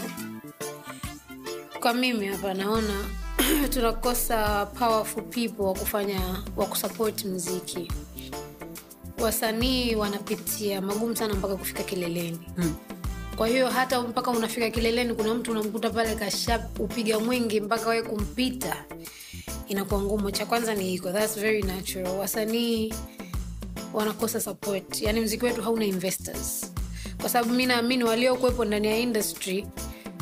kwa mimi hapa naona tunakosa powerful people wa kufanya wa kusupport mziki wasanii wanapitia magumu sana mpaka kufika kileleni. Hmm. kwa hiyo hata mpaka unafika kileleni kuna mtu unamkuta pale kasha upiga mwingi mpaka wawe kumpita inakuwa ngumu. Cha kwanza ni hiko. Thats very natural. Wasanii wanakosa support. Yani mziki wetu hauna investors. Kwa sababu mi naamini waliokuwepo ndani ya industry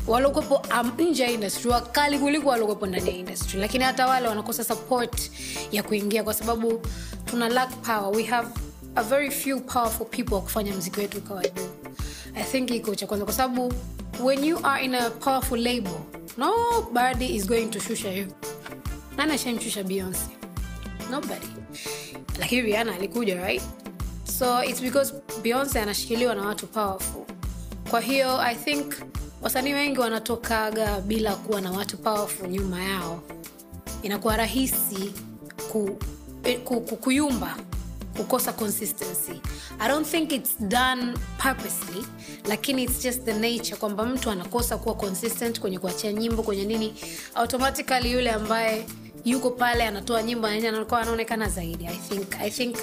waliokuwepo um, nje ya industry wakali kuliko waliokuwepo ndani ya industry. Lakini hata wale wanakosa support ya kuingia kwa sababu tuna lack power. We have a very few powerful people wa kufanya mziki wetu ukawa juu i think iko cha kwanza kwa sababu when you are in a powerful label nobody is going to shusha you. Nani ashamshusha beyonce nobody. Lakini riana alikuja right? So its because beyonce anashikiliwa na watu powerful. Kwa hiyo i think wasanii wengi wanatokaga bila kuwa na watu powerful nyuma yao. Inakuwa rahisi ku, ku, ku, kuyumba kukosa consistency i don't think its done purposely lakini its just the nature kwamba mtu anakosa kuwa consistent kwenye kuachia nyimbo kwenye nini automatically yule ambaye yuko pale anatoa nyimbo na anakuwa anaonekana zaidi i think, I think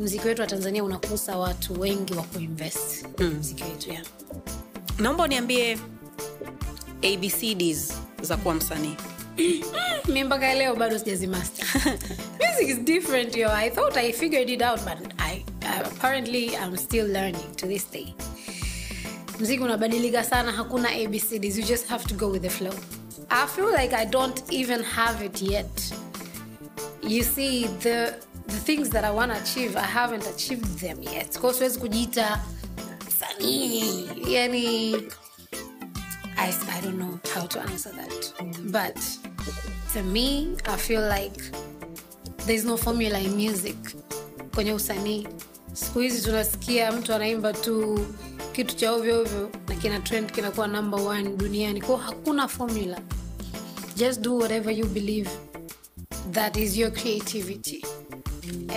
mziki wetu wa tanzania unakosa watu wengi wa kuinvest mm. mziki wetu yeah. naomba uniambie abcds za kuwa msanii mi mpaka leo bado sijazimaster music is different yo. I thought i figured it out but I, uh, apparently i'm still learning to this day. Mziki unabadilika sana hakuna abcds you just have to go with the flow. I feel like i don't even have it yet. You see the the things that i want to achieve i haven't achieved them yet. Kwa siwezi kujiita sanii. Yani I, I don't know how to answer that. But to me, I feel like there's no formula in music kwenye usanii. Siku hizi tunasikia mtu anaimba tu kitu cha ovyo ovyo na kina trend kinakuwa number one duniani. kwao hakuna formula. Just do whatever you believe that is your creativity.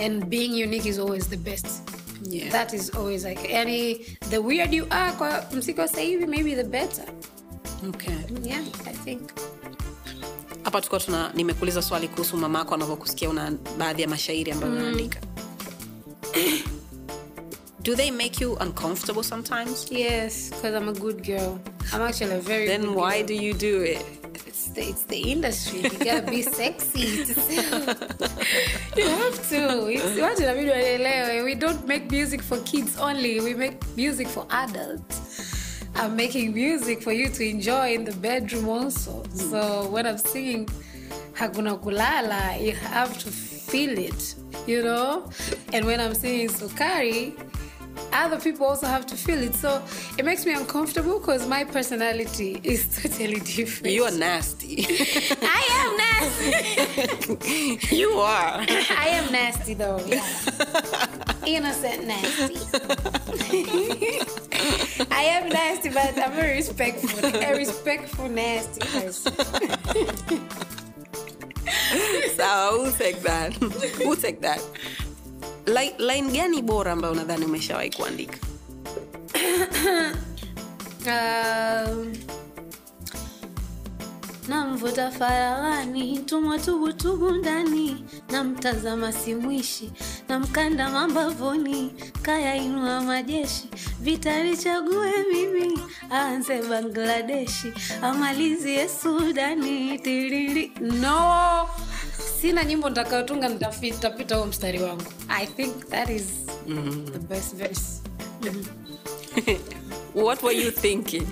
And being unique is always the best. Yeah. That is always like yani the weird you are kwa msiko sahivi maybe the better. okay. Yeah, I think. Hapa tuko tuna nimekuuliza swali kuhusu mamako anavyokusikia una baadhi ya mashairi ambayo unaandika do they make you uncomfortable sometimes Yes, because I'm a good girl. I'm actually a very then good why girl. do you do it It's the, it's the industry. You gotta be sexy to sell. you have to. It's, watu inabidi waelewe. We don't make music for kids only. We make music for adults. I'm making music for you to enjoy in the bedroom also. So when I'm singing Hakuna Kulala, you have to feel it, you know? And when I'm singing Sukari, other people also have to feel it. So it makes me uncomfortable because my personality is totally different. you are nasty I am nasty. you are I am nasty though, yeah. Innocent nasty. I am nasty, but I'm very respectful. A respectful nasty person. sawa we'll take that we'll take that Li- line gani bora ambayo unadhani umeshawahi kuandika? Um, namvuta faraghani tumwa tubutubu ndani namtazama simwishi na mkanda mambavuni kaya inua majeshi vita nichague mimi aanze bangladeshi amalizie sudani tiriri no sina nyimbo nitakayotunga nitapita huo mstari wangu. I think that is the best verse. What were you thinking?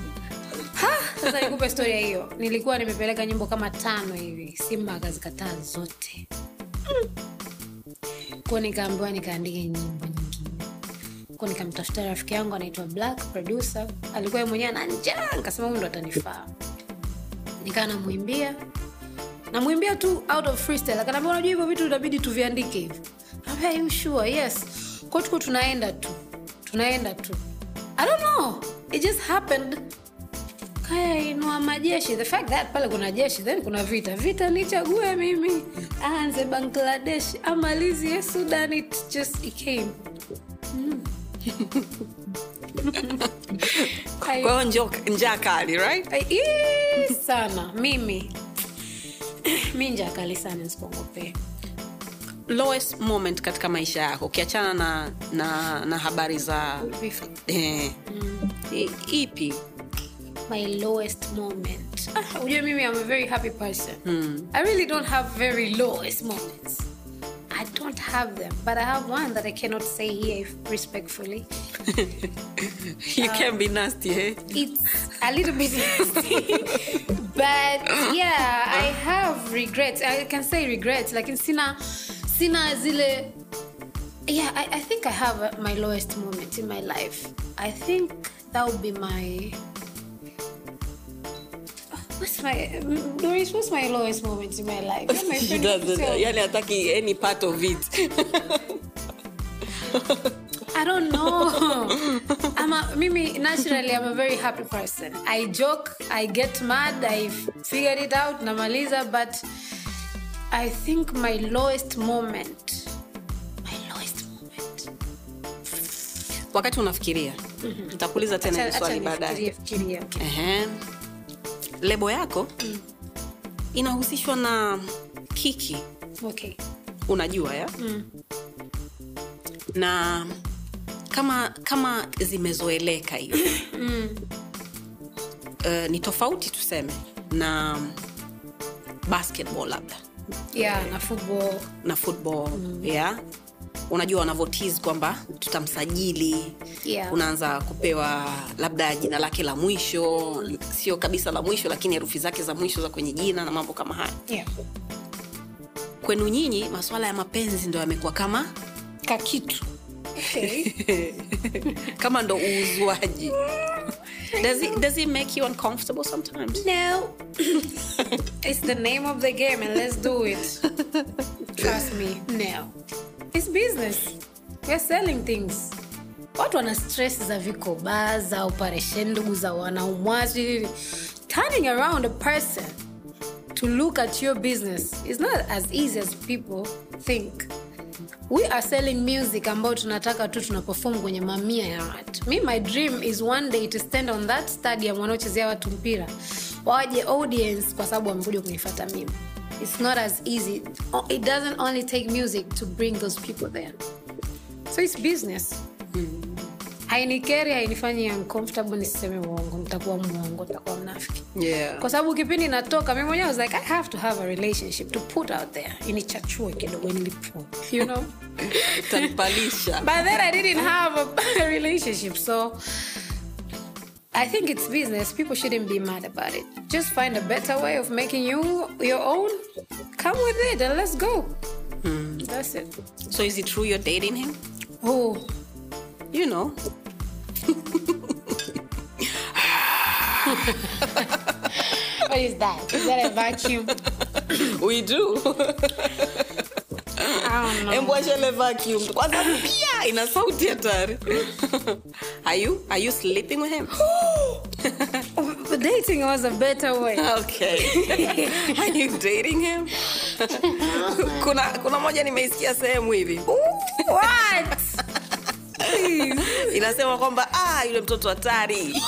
Sasa nikupe storia hiyo. Nilikuwa nimepeleka nyimbo kama tano hivi. Simba akazikataa zote. Ko nikaambiwa nikaandike nyimbo nyingine. Ko nikamtafuta rafiki yangu anaitwa black producer. Alikuwa yeye mwenyewe ana njaa nikasema huyu ndo atanifaa. Nikaa namwimbia namwimbia tu out of freestyle. Akanaambia unajua hivyo vitu itabidi tuviandike hivi. Ambia, you sure yes. Ko tuko tunaenda tu. Tunaenda tu. I don't know. It just happened. Kaya inua majeshi. The fact that pale kuna jeshi then kuna vita. Vita nichague mimi. Aanze bangladesh. Amalizie sudan. It just it came. Mm. hiyo njaa kali right? Ai- sana. Mimi mi njaa kali sana nisipongopee lowest moment katika maisha yako ukiachana na, na, na habari za eh, i- ipi? My lowest moment. Ah, ujue mimi am a very happy person. I really don't have very lowest moments i don't have them but i have one that i cannot say here if respectfully. You can be nasty eh? it's a little bit nasty but yeah i have regrets. I can say regrets. Like in sina sina zile yeah i, I think i have my lowest moment in my life. I think that would be my what's my Doris, what's my lowest moment in my life? My She doesn't- yani hataki any part of it. I don't know. I'm a, Mimi, naturally, I'm a very happy person. I joke, I get mad, I figured it out, namaliza, but I think my lowest moment, my lowest moment. wakati unafikiria? Nitakuuliza tena swali baadaye lebo yako inahusishwa na kiki. Okay. unajua ya? Na kama kama zimezoeleka hiyo. Uh, ni tofauti tuseme na basketball labda. Yeah, na football. na football yeah unajua wanavotis kwamba tutamsajili Yeah. unaanza kupewa labda jina lake la mwisho sio kabisa la mwisho lakini herufi zake za mwisho za kwenye jina na mambo kama haya Yeah. kwenu nyinyi masuala ya mapenzi ndo yamekuwa kama Kakitu. Okay. kama ndo uuzwaji does it, does it make you uncomfortable sometimes No. it's the name of the game and let's do it. Trust me. No. It's business. We're selling things. Watu wana stress za vikoba za operation ndugu za wanaumwaji. Turning around a person to look at your business is not as easy as people think we are selling music ambayo tunataka tu tuna perform kwenye mamia ya watu Me my dream is one day to stand on that stadium wanaochezea watu mpira waje audience kwa sababu wamekuja kunifuata mimi it's not as easy. It doesn't only take music to bring those people there. So it's business. Hmm. Hainikeri hainifanyi uncomfortable nisiseme uongo nitakuwa mwongo nitakuwa mnafiki. Yeah. kwa sababu kipindi natoka mi mwenyewe I was like i have to have a relationship to put out there. Inichachue kidogo nilipo you know? But then i didn't have a relationship so i think it's business. People shouldn't be mad about it. Just find a better way of making you your own. Come with it and let's go. Hmm. That's it. So is it true you're dating him? Oh. You know. What is that? Is that a vacuum we do i don't know embwashele kwanza pia ina sauti hatari. Are you are you sleeping with him? Dating was a better way. Okay. Are you dating him? Kuna kuna moja nimeisikia sehemu hivi. What inasema kwamba ah, yule mtoto hatari.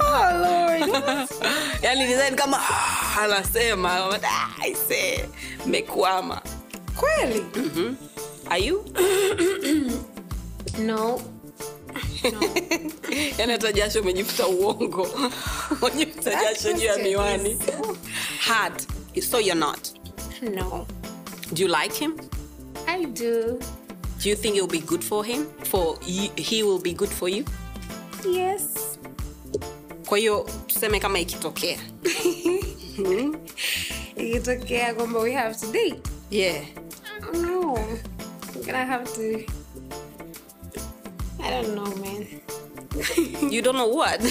Oh yani design kama ah, anasema. Ah, ise mekwama. Kweli? Are you? No. Yani hata jasho umejifuta uongo. Umejifuta jasho juu ya miwani. hard. So you're not. No. Do you like him? I do do you think it will be good for him? For you, he will be good for you? Yes. Kwa hiyo tuseme kama ikitokea. Hmm? Ikitokea kwamba we have to date? Yeah. No. I'm gonna have to? I don't know man. You don't know what?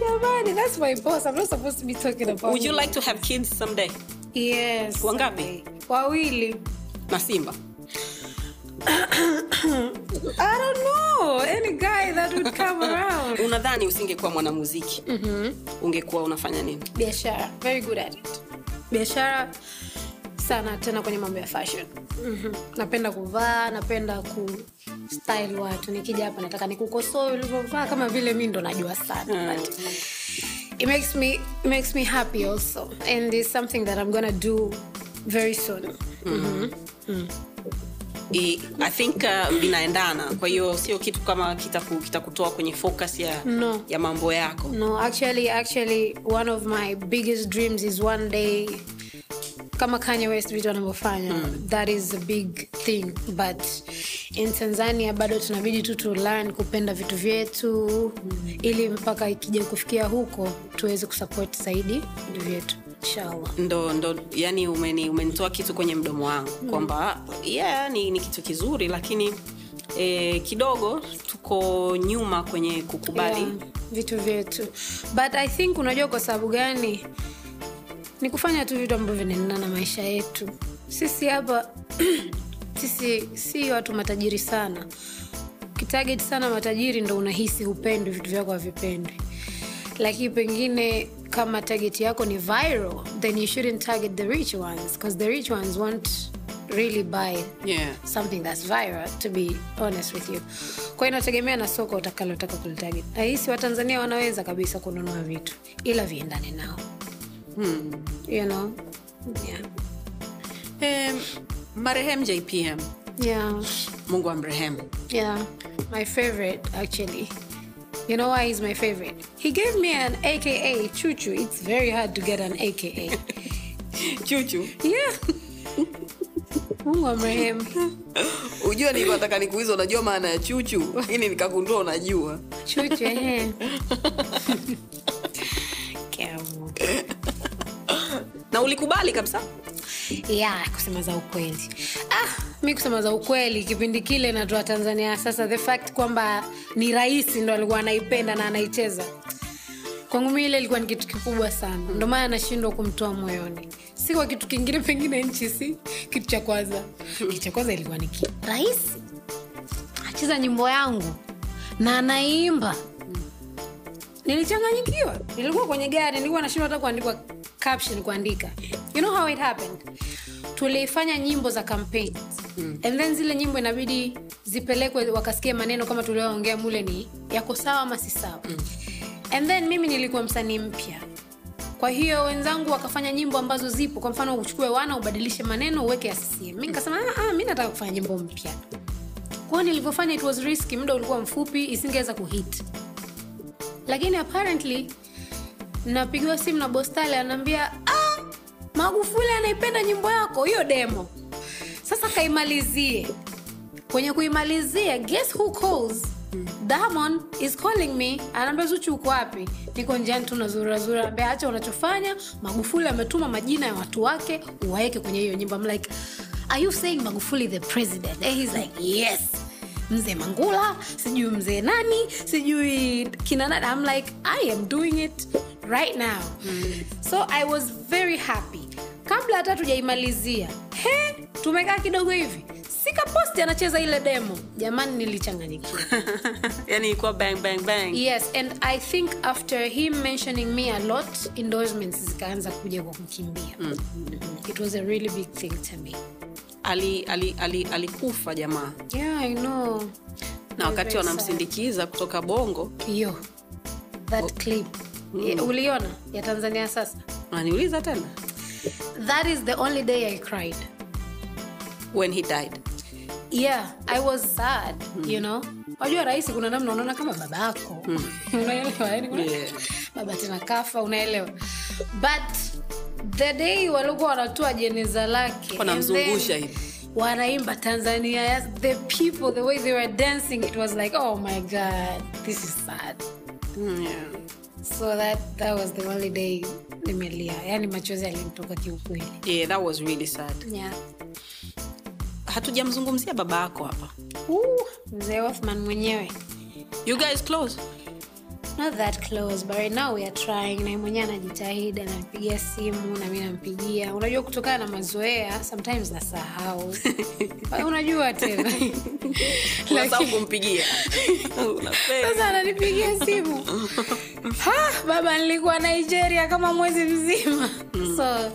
Jamani, that's my boss. I'm not supposed to be talking about would you like to have kids someday? Yes. Wangapi? Wawili. Na simba. I don't know. Any guy that would come around. Unadhani usingekuwa mwanamuziki? Ungekuwa unafanya nini? Biashara. Very good at it. Biashara sana tena kwenye mambo ya fashion. Mm-hmm. napenda kuvaa napenda ku style watu. Nikija hapa nataka nikukosoe ulivyovaa kama vile mi ndo najua sana. But it makes me it makes me happy also. And it's something that i'm gonna do very soon. I, I think uh, vinaendana. Kwa hiyo sio kitu kama kitaku- kitakutoa kwenye focus ya, No. ya mambo yako. No actually actually one of my biggest dreams is one day kama kanye west vitu anavyofanya. That is a big thing. But in tanzania bado tunabidi tu tu learn kupenda vitu vyetu ili mpaka ikija kufikia huko tuweze kusupport zaidi vitu vyetu inshallah. Ndo ndo yani umeni, umenitoa kitu kwenye mdomo wangu kwamba yeah, ni, ni kitu kizuri lakini eh, kidogo tuko nyuma kwenye kukubali. Yeah, vitu vyetu. But i think unajua kwa sababu gani? Ni kufanya tu vitu ambavyo vinaendana na maisha yetu. Sisi hapa sisi si watu matajiri sana. Ukitarget sana matajiri ndo unahisi hupendwi vitu vyako havipendwi lakini pengine kama target yako ni viral then you shouldn't target the rich ones because the rich ones won't really buy yeah. something that's viral to be honest with you. Kwa inategemea na soko utakalotaka kulitarget nahisi watanzania wanaweza kabisa kununua vitu ila viendane nao. Hmm. you know? Yeah. Um, marehemu jpm yeah. Mungu amrehemu. Yeah. My favorite actually you know why he's my favorite? He gave me an aka Choo Choo. it's very hard to get an aka Choo Choo? yeah. Mungu amrehemu ujua nilivyotaka nikuuliza unajua maana ya chuchu? Lakini nikagundua unajua. Chuchu ehe na ulikubali kabisa yeah kusema za ukweli. Ah, mi kusema za ukweli kipindi kile natoa tanzania sasa the fact kwamba ni rahisi ndo alikuwa anaipenda na anaicheza. Kwangu mi ile ilikuwa ni kitu kikubwa sana. Ndo maana anashindwa kumtoa moyoni. Si kwa kitu kingine pengine nchi si kitu cha kwanza. Kitu cha kwanza ilikuwa ni rahisi. Acheza nyimbo yangu. Na anaimba nilichanganyikiwa nilikuwa kwenye gari nilikuwa nashindwa hata kuandikwa caption kuandika. You know how it happened? Tulifanya nyimbo za campaign. Mm. and then zile nyimbo inabidi zipelekwe wakasikia maneno kama tulioongea mule ni yako sawa ama si sawa. Mm. and then mimi nilikuwa msanii mpya. Kwa hiyo wenzangu wakafanya nyimbo ambazo zipo. Kwa mfano uchukue wana ubadilishe maneno uweke ya mi nikasema "Ah, ah, mi nataka kufanya nyimbo mpya. Kwao nilivyofanya it was risky. Muda ulikuwa mfupi isingeweza kuhit lakini apparently napigiwa simu na bostale anaambia ah, magufuli anaipenda nyimbo yako hiyo demo. Sasa kaimalizie. Kwenye kuimalizia guess who calls? Diamond is calling me. Anaambia zuchu uko wapi? Niko njiani tu nazurazura ambia acha unachofanya. Magufuli ametuma majina ya watu wake uwaeke kwenye hiyo nyimbo. I'm like are you saying magufuli the president? And he's like yes mzee mangula sijui mzee nani sijui kina nani. I'm like I am doing it right now. So I was very happy. Kabla hata tujaimalizia he tumekaa kidogo hivi. Sikaposti anacheza ile demo. Jamani nilichanganyikiwa. Yani ilikuwa bang bang bang. Yes and i think after him mentioning me a lot endorsements zikaanza kuja kwa kukimbia. Mm. it was a really big thing to me ali, ali, ali, alikufa jamaa. Yeah i know. Na wakati wanamsindikiza kutoka bongo. Yo, that clip. Yeah, uliona? Ya tanzania sasa? Naniuliza tena? That is the only day i cried. When he died. Yeah i was sad you know? Wajua rahisi kuna namna unaona kama babako mm. unaelewa yani Yeah. baba tena kafa unaelewa. But the day walikuwa wanatoa jeneza lake Wanamzungusha hivi. wanaimba tanzania yes, the people the way they were dancing it was like oh my god this is sad. Mm, yeah. so that that was the only day nimelia. Yani machozi yalimtoka kiukweli. Yeah that was really sad. Yeah. hatujamzungumzia baba yako hapa. Mzee othman mwenyewe. You guys close not that close but right now we are trying. Na mwenyewe anajitahidi anampigia simu na mi nampigia. Unajua kutokana na mazoea sometimes nasahau. Unajua tena. Kumpigia. Sasa ananipigia simu. Ha, baba nilikuwa nigeria kama mwezi mzima. So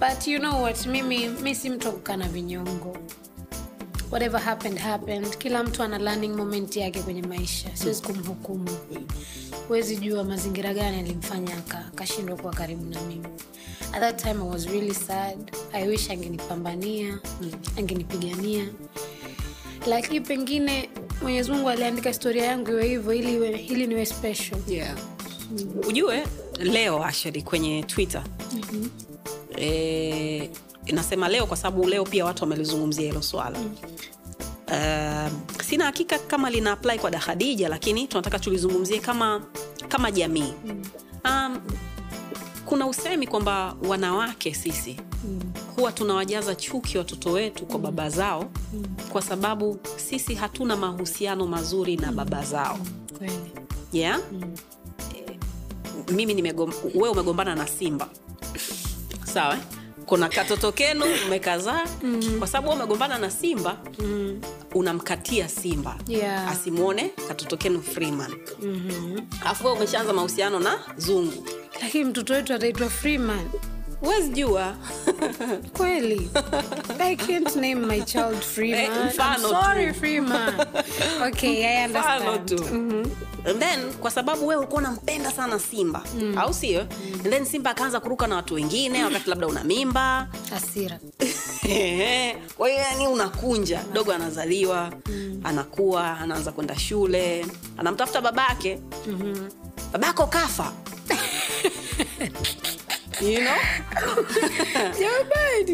but you know what mimi mi si mtu wa kukaa na vinyongo whatever happened happened. Kila mtu ana learning moment yake kwenye maisha. Siwezi kumhukumu. Huwezi jua mazingira gani alimfanya aka- akashindwa kuwa karibu na mimi. At that time i was really sad. I wish angenipambania angenipigania. Lakini pengine mwenyezi mungu aliandika historia yangu iwe hivyo ili, iwe- ili niwe special. Yeah. ujue leo actually kwenye twitter. Mhm. eh, inasema leo kwa sababu leo pia watu wamelizungumzia hilo swala. Uh, sina hakika kama lina apply kwa dahadija lakini tunataka tulizungumzie kama kama jamii. Um, kuna usemi kwamba wanawake sisi huwa tunawajaza chuki watoto wetu kwa baba zao kwa sababu sisi hatuna mahusiano mazuri na baba zao. Mm. yeah? mimi nimegom, we umegombana na simba. Sawa? Kuna katoto kenu mmekazaa mm. kwa sababu umegombana na simba mm. unamkatia simba Yeah. asimwone katoto kenu freeman mm-hmm. afu umeshaanza mahusiano na zungu lakini mtoto wetu ataitwa freeman huwezi jua. Kweli. I can't name my child freeman. Eh, I'm mfano sorry tu. freeman. Okay i understand. tu. And then kwa sababu wewe ulikuwa unampenda sana simba mm. au sio? And then simba akaanza kuruka na watu wengine wakati labda una mimba. Hasira. Kwa hiyo yani unakunja. Dogo anazaliwa mm. anakuwa anaanza kwenda shule anamtafuta babake. Mm-hmm. babako kafa you know?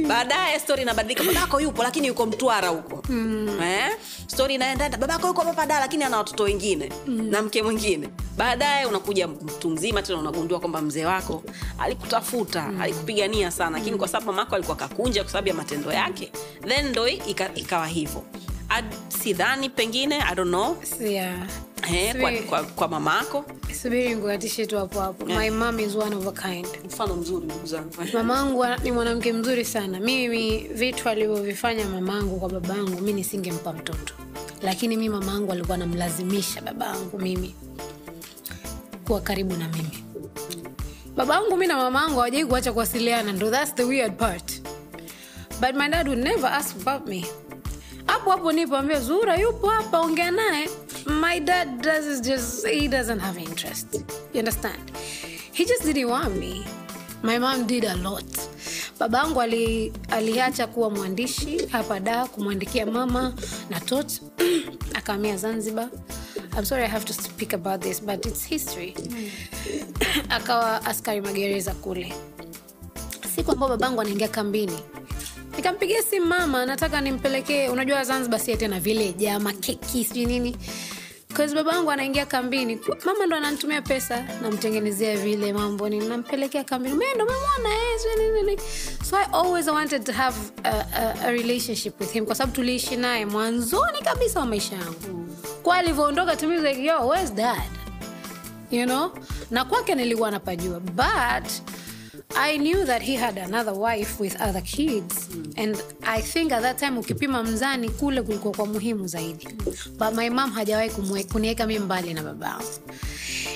baadaye stori inabadilika babako yupo lakini yuko mtwara huko mm. eh? stori inaendaenda babako yuko papada lakini ana watoto wengine mm. na mke mwingine baadaye unakuja mtu mzima tena unagundua kwamba mzee wako alikutafuta mm. alikupigania sana lakini kwa sababu mamako alikuwa kakunja kwa sababu ya matendo yake then ndo ika, ikawa hivyo Ad- sidhani pengine i don't know. Yeah. He, kwa, kwa, kwa mamako. Subiri nguatishe tu hapo hapo. My mom is one of a kind. Mfano mzuri ndugu zangu. Mamangu ni mwanamke mzuri sana. Mimi vitu alivyovifanya mamangu kwa babangu mi nisingempa mtoto. Lakini mi mamangu alikuwa anamlazimisha babangu mimi kuwa karibu na mimi. Babangu mi na mamangu hawajai kuacha kuwasiliana ndo thats the weird part. But my dad would never ask about me hapo hapo nipo ambia zura yupo hapa ongea naye. My dad does just he doesn't have interest. You understand? He just didn't want me. My mom did a lot. Babangu ali, aliacha kuwa mwandishi hapa da kumwandikia mama na tot. Akaamia zanzibar. I'm sorry I have to speak about this but it's history. Akawa askari magereza kule. Siku ambao babangu anaingia kambini nikampigia simu mama nataka nimpelekee unajua zanzibar si tena village ama keki sijui nini. Cause yangu anaingia kambini mama ndo ananitumia pesa namtengenezea vile mambo nini nampelekea kambini. Mendo mamona so him kwa sababu tuliishi naye mwanzoni kabisa wa maisha yangu. Kwa alivyoondoka to you know? Na kwake nilikuwa napajua but i knew that he had another wife with other kids. And i think at that time ukipima mzani kule kulikuwa kwa muhimu zaidi. But my mom hajawahi kuniweka mi mbali na babangu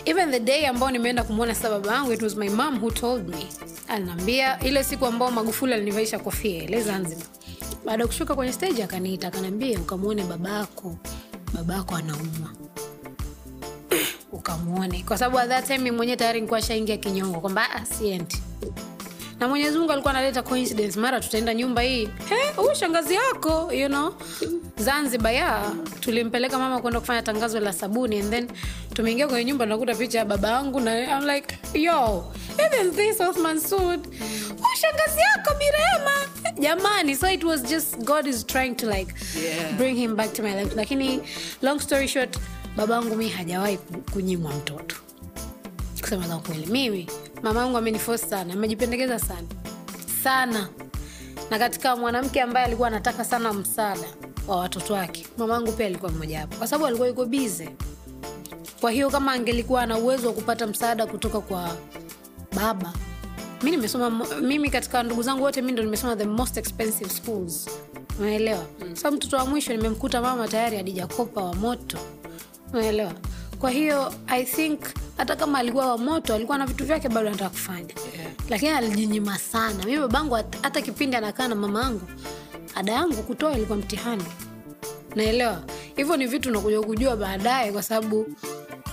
even the day ambao nimeenda kumwona sasa baba yangu it was my mom who told me. Alinaambia ile siku ambao magufuli alinivaisha kofia ile zanzibar. Baada ya kushuka kwenye stage akaniita akanaambia ukamwone babako. Babako anaumwa ukamwone kwa sababu at that time mimi mwenyewe tayari nikuwa shaingia kinyongo kwamba "Ah, siendi. Na mwenyezi mungu alikuwa analeta coincidence. Mara tutaenda nyumba hii. Huyu shangazi yako you know. Zanzibar ya tulimpeleka mama kwenda kufanya tangazo la sabuni and then tumeingia kwenye nyumba nakuta picha ya baba yangu na I'm like yo even this Othman Sud huyu shangazi yako birema. Jamani so it was just god is trying to like Yeah. bring him back to my life. Lakini long story short babangu mi hajawahi kunyimwa mtoto. Kusema za kweli mimi mama angu amenifosi sana amejipendekeza sana. Sana. Na katika mwanamke ambaye alikuwa anataka sana msaada wa watoto wake mama yangu pia alikuwa mmoja wapo. Kwa sababu alikuwa yuko bize kwa hiyo kama angelikuwa ana uwezo wa kupata msaada kutoka kwa baba mi nimesoma mimi katika ndugu zangu wote mi ndo nimesoma the most expensive schools. Unaelewa mm. sa mtoto wa mwisho nimemkuta mama tayari adijakopa wa moto unaelewa? Kwa hiyo i think hata kama alikuwa wa moto alikuwa na vitu vyake bado anataka kufanya. Yeah. lakini alijinyima sana. Mimi babangu hata kipindi anakaa na mama yangu ada yangu kutoa ilikuwa mtihani. Naelewa hivyo ni vitu nakuja kujua baadaye kwa sababu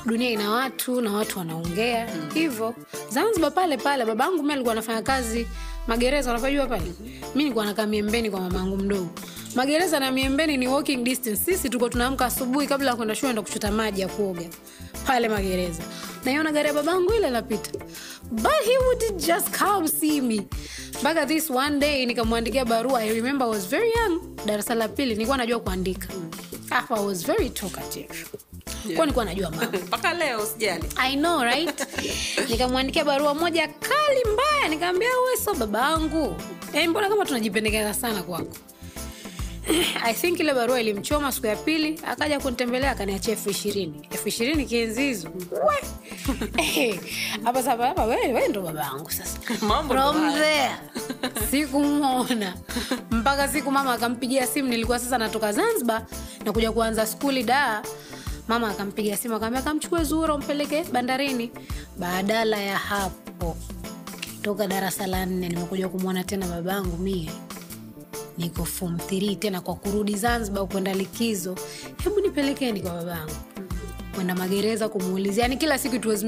dunia ina watu na watu wanaongea. Hivyo zanzibar pale pale babangu mi alikuwa anafanya kazi magereza unapajua pale? Mi nikuwa nakaa miembeni kwa mamangu mdogo magereza na miembeni ni walking distance. Sisi tuko tunaamka asubuhi kabla ya kwenda shule ndo kuchota maji ya kuoga. Pale magereza. Naiona gari ya babangu ile napita but he would just come see me. Mpaka this one day nikamwandikia barua. I remember I was very young. Darasa la pili nilikuwa najua kuandika. Alafu i was very talkative. Yeah. kwa nilikuwa najua mambo. Mpaka leo sijali i know right? Nikamwandikia barua moja kali mbaya. Nikaambia uwe so babangu. Eh, mbona kama tunajipendekeza sana kwako i think ile barua ilimchoma siku ya pili akaja kunitembelea akaniachia elfu ishirini. Elfu ishirini kienzi hizo hapa sasa hapa wewe wewe ndo baba yangu sasa. Mambo ndo from haya. sikumwona mpaka siku mama akampigia simu nilikuwa sasa natoka zanzibar na kuja kuanza skuli daa mama akampiga simu akaambia kamchukue Zuhura umpeleke bandarini. Badala ya hapo toka darasa la nne nimekuja kumwona tena babangu mie niko form 3 tena kwa kurudi zanzibar kwenda likizo. Hebu nipelekeni kwa babangu. Kwenda magereza kumuulizia. Yani kila siku it was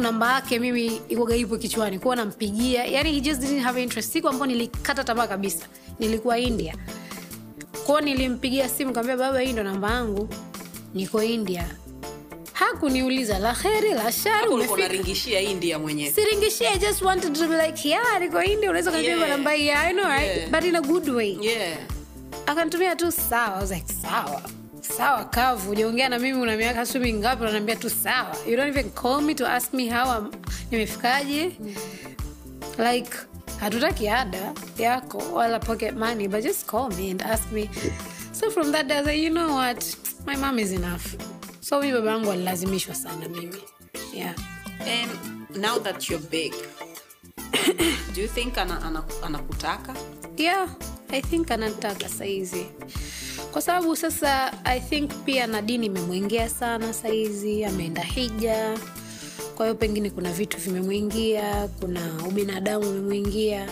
namba yake mimi ikoga ipo kichwani. Kuwa nampigia. Yani he just didn't have interest. Siku ambao nilikata tamaa kabisa. Nilikuwa india. Kwao nilimpigia simu kaambia baba hii ndo namba yangu. Niko india hakuniuliza la heri la shari hapo ulikuwa umefika. unaringishia india mwenyewe. Siringishie i just wanted to be like yeah niko india unaweza kanipiga Yeah. namba hii i know right? Yeah. but in a good way. Yeah. Akanitumia tu sawa I was like sawa sawa kavu ujaongea na mimi una miaka sumi ngapi? Unaniambia tu sawa. You don't even call me to ask me how I'm- nimefikaje? Like hatutaki ada yako wala pocket money but just call me and ask me. So from that day I was like, you know what? My mom is enough so mi baba yangu alilazimishwa sana mimi. Yeah. And now that you're big do you think ana- ana- anakutaka? Yeah i think anataka saizi. Kwa sababu sasa i think pia na dini imemwingia sana saizi ameenda hija. Kwa hiyo pengine kuna vitu vimemwingia kuna ubinadamu umemwingia.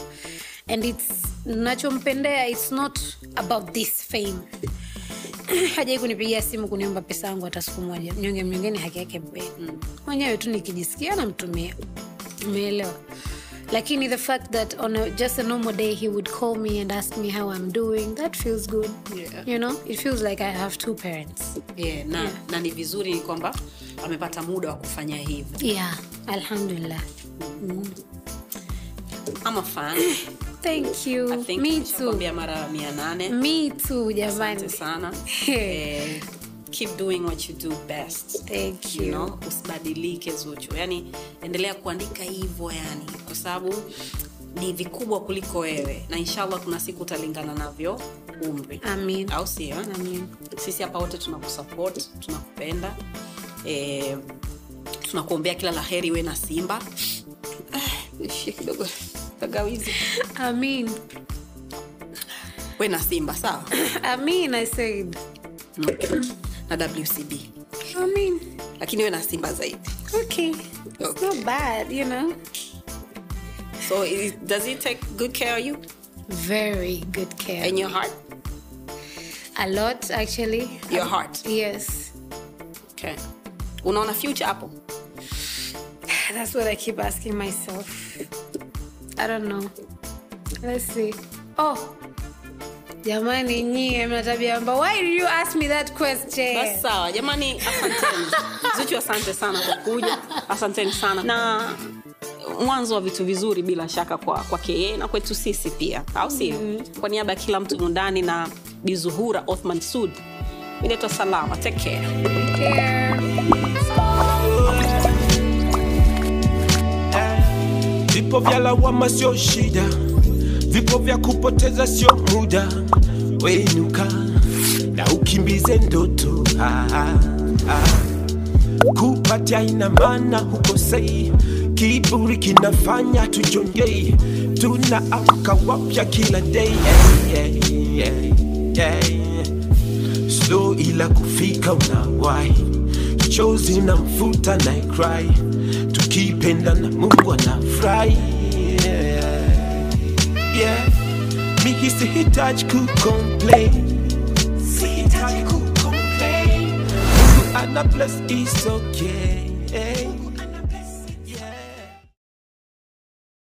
And its nachompendea its not about this fame hajai kunipigia simu kuniomba pesa yangu hata siku moja. Mnyonge mnyongeni haki yake mpeni mwenyewe tu nikijisikia namtumia. Umeelewa? Lakini the fact that on a, just a normal day he would call me and ask me how i'm doing that feels good. Yeah. you know? It feels like i have two parents. Yeah, na, na ni vizuri ni kwamba amepata muda wa kufanya hivyo. Yeah. Alhamdulillah. Ama fan thank you. I think me too. mara mia nane. Me too jamani. sana. Eh, keep doing what you do best. Thank you you. know, usibadilike zuchu yani endelea kuandika hivyo yani kwa sababu ni vikubwa kuliko wewe na inshallah kuna siku utalingana navyo umri. Amin. Au sio? Sisi hapa wote tunakusupport tunakupenda. E, tunakuombea kila la heri we na simba. Ah, kidogo tagawizi amin we na simba sawa? Amin i said. Okay. na wcb amin lakini we na simba zaidi. okay. It's not bad you know. So is, does it take good care of you? Very good care. And your heart? A lot actually. Your heart? Yes. Okay. unaona future hapo that's what i keep asking myself I don't know. Let's see. Oh. Jamani nyie mna tabia mbaya. Why did you ask me that question? basi sawa jamani asanteni zuchu asante sana kwa kuja asanteni sana na mwanzo wa vitu vizuri bila shaka kwa kwake yeye na kwetu sisi pia au sio mm-hmm. kwa niaba ya kila mtu mundani na bizuhura othman sud inaitwa salama take care Care. Vipo vya lawama sio shida. Vipo vya kupoteza sio muda. Wenuka na ukimbize ndoto. Ah, ah, ah. kupatia ina maana hukosei. Kiburi kinafanya tujongei. Tunaamka wapya kila day. Hey, hey, hey, hey. slow ila kufika unawai. Chozi na mfuta na cry tukipenda na mungu anafurahi yeah. yeah. mimi sihitaji kucomplain sihitaji kucomplain mungu ana bless is okay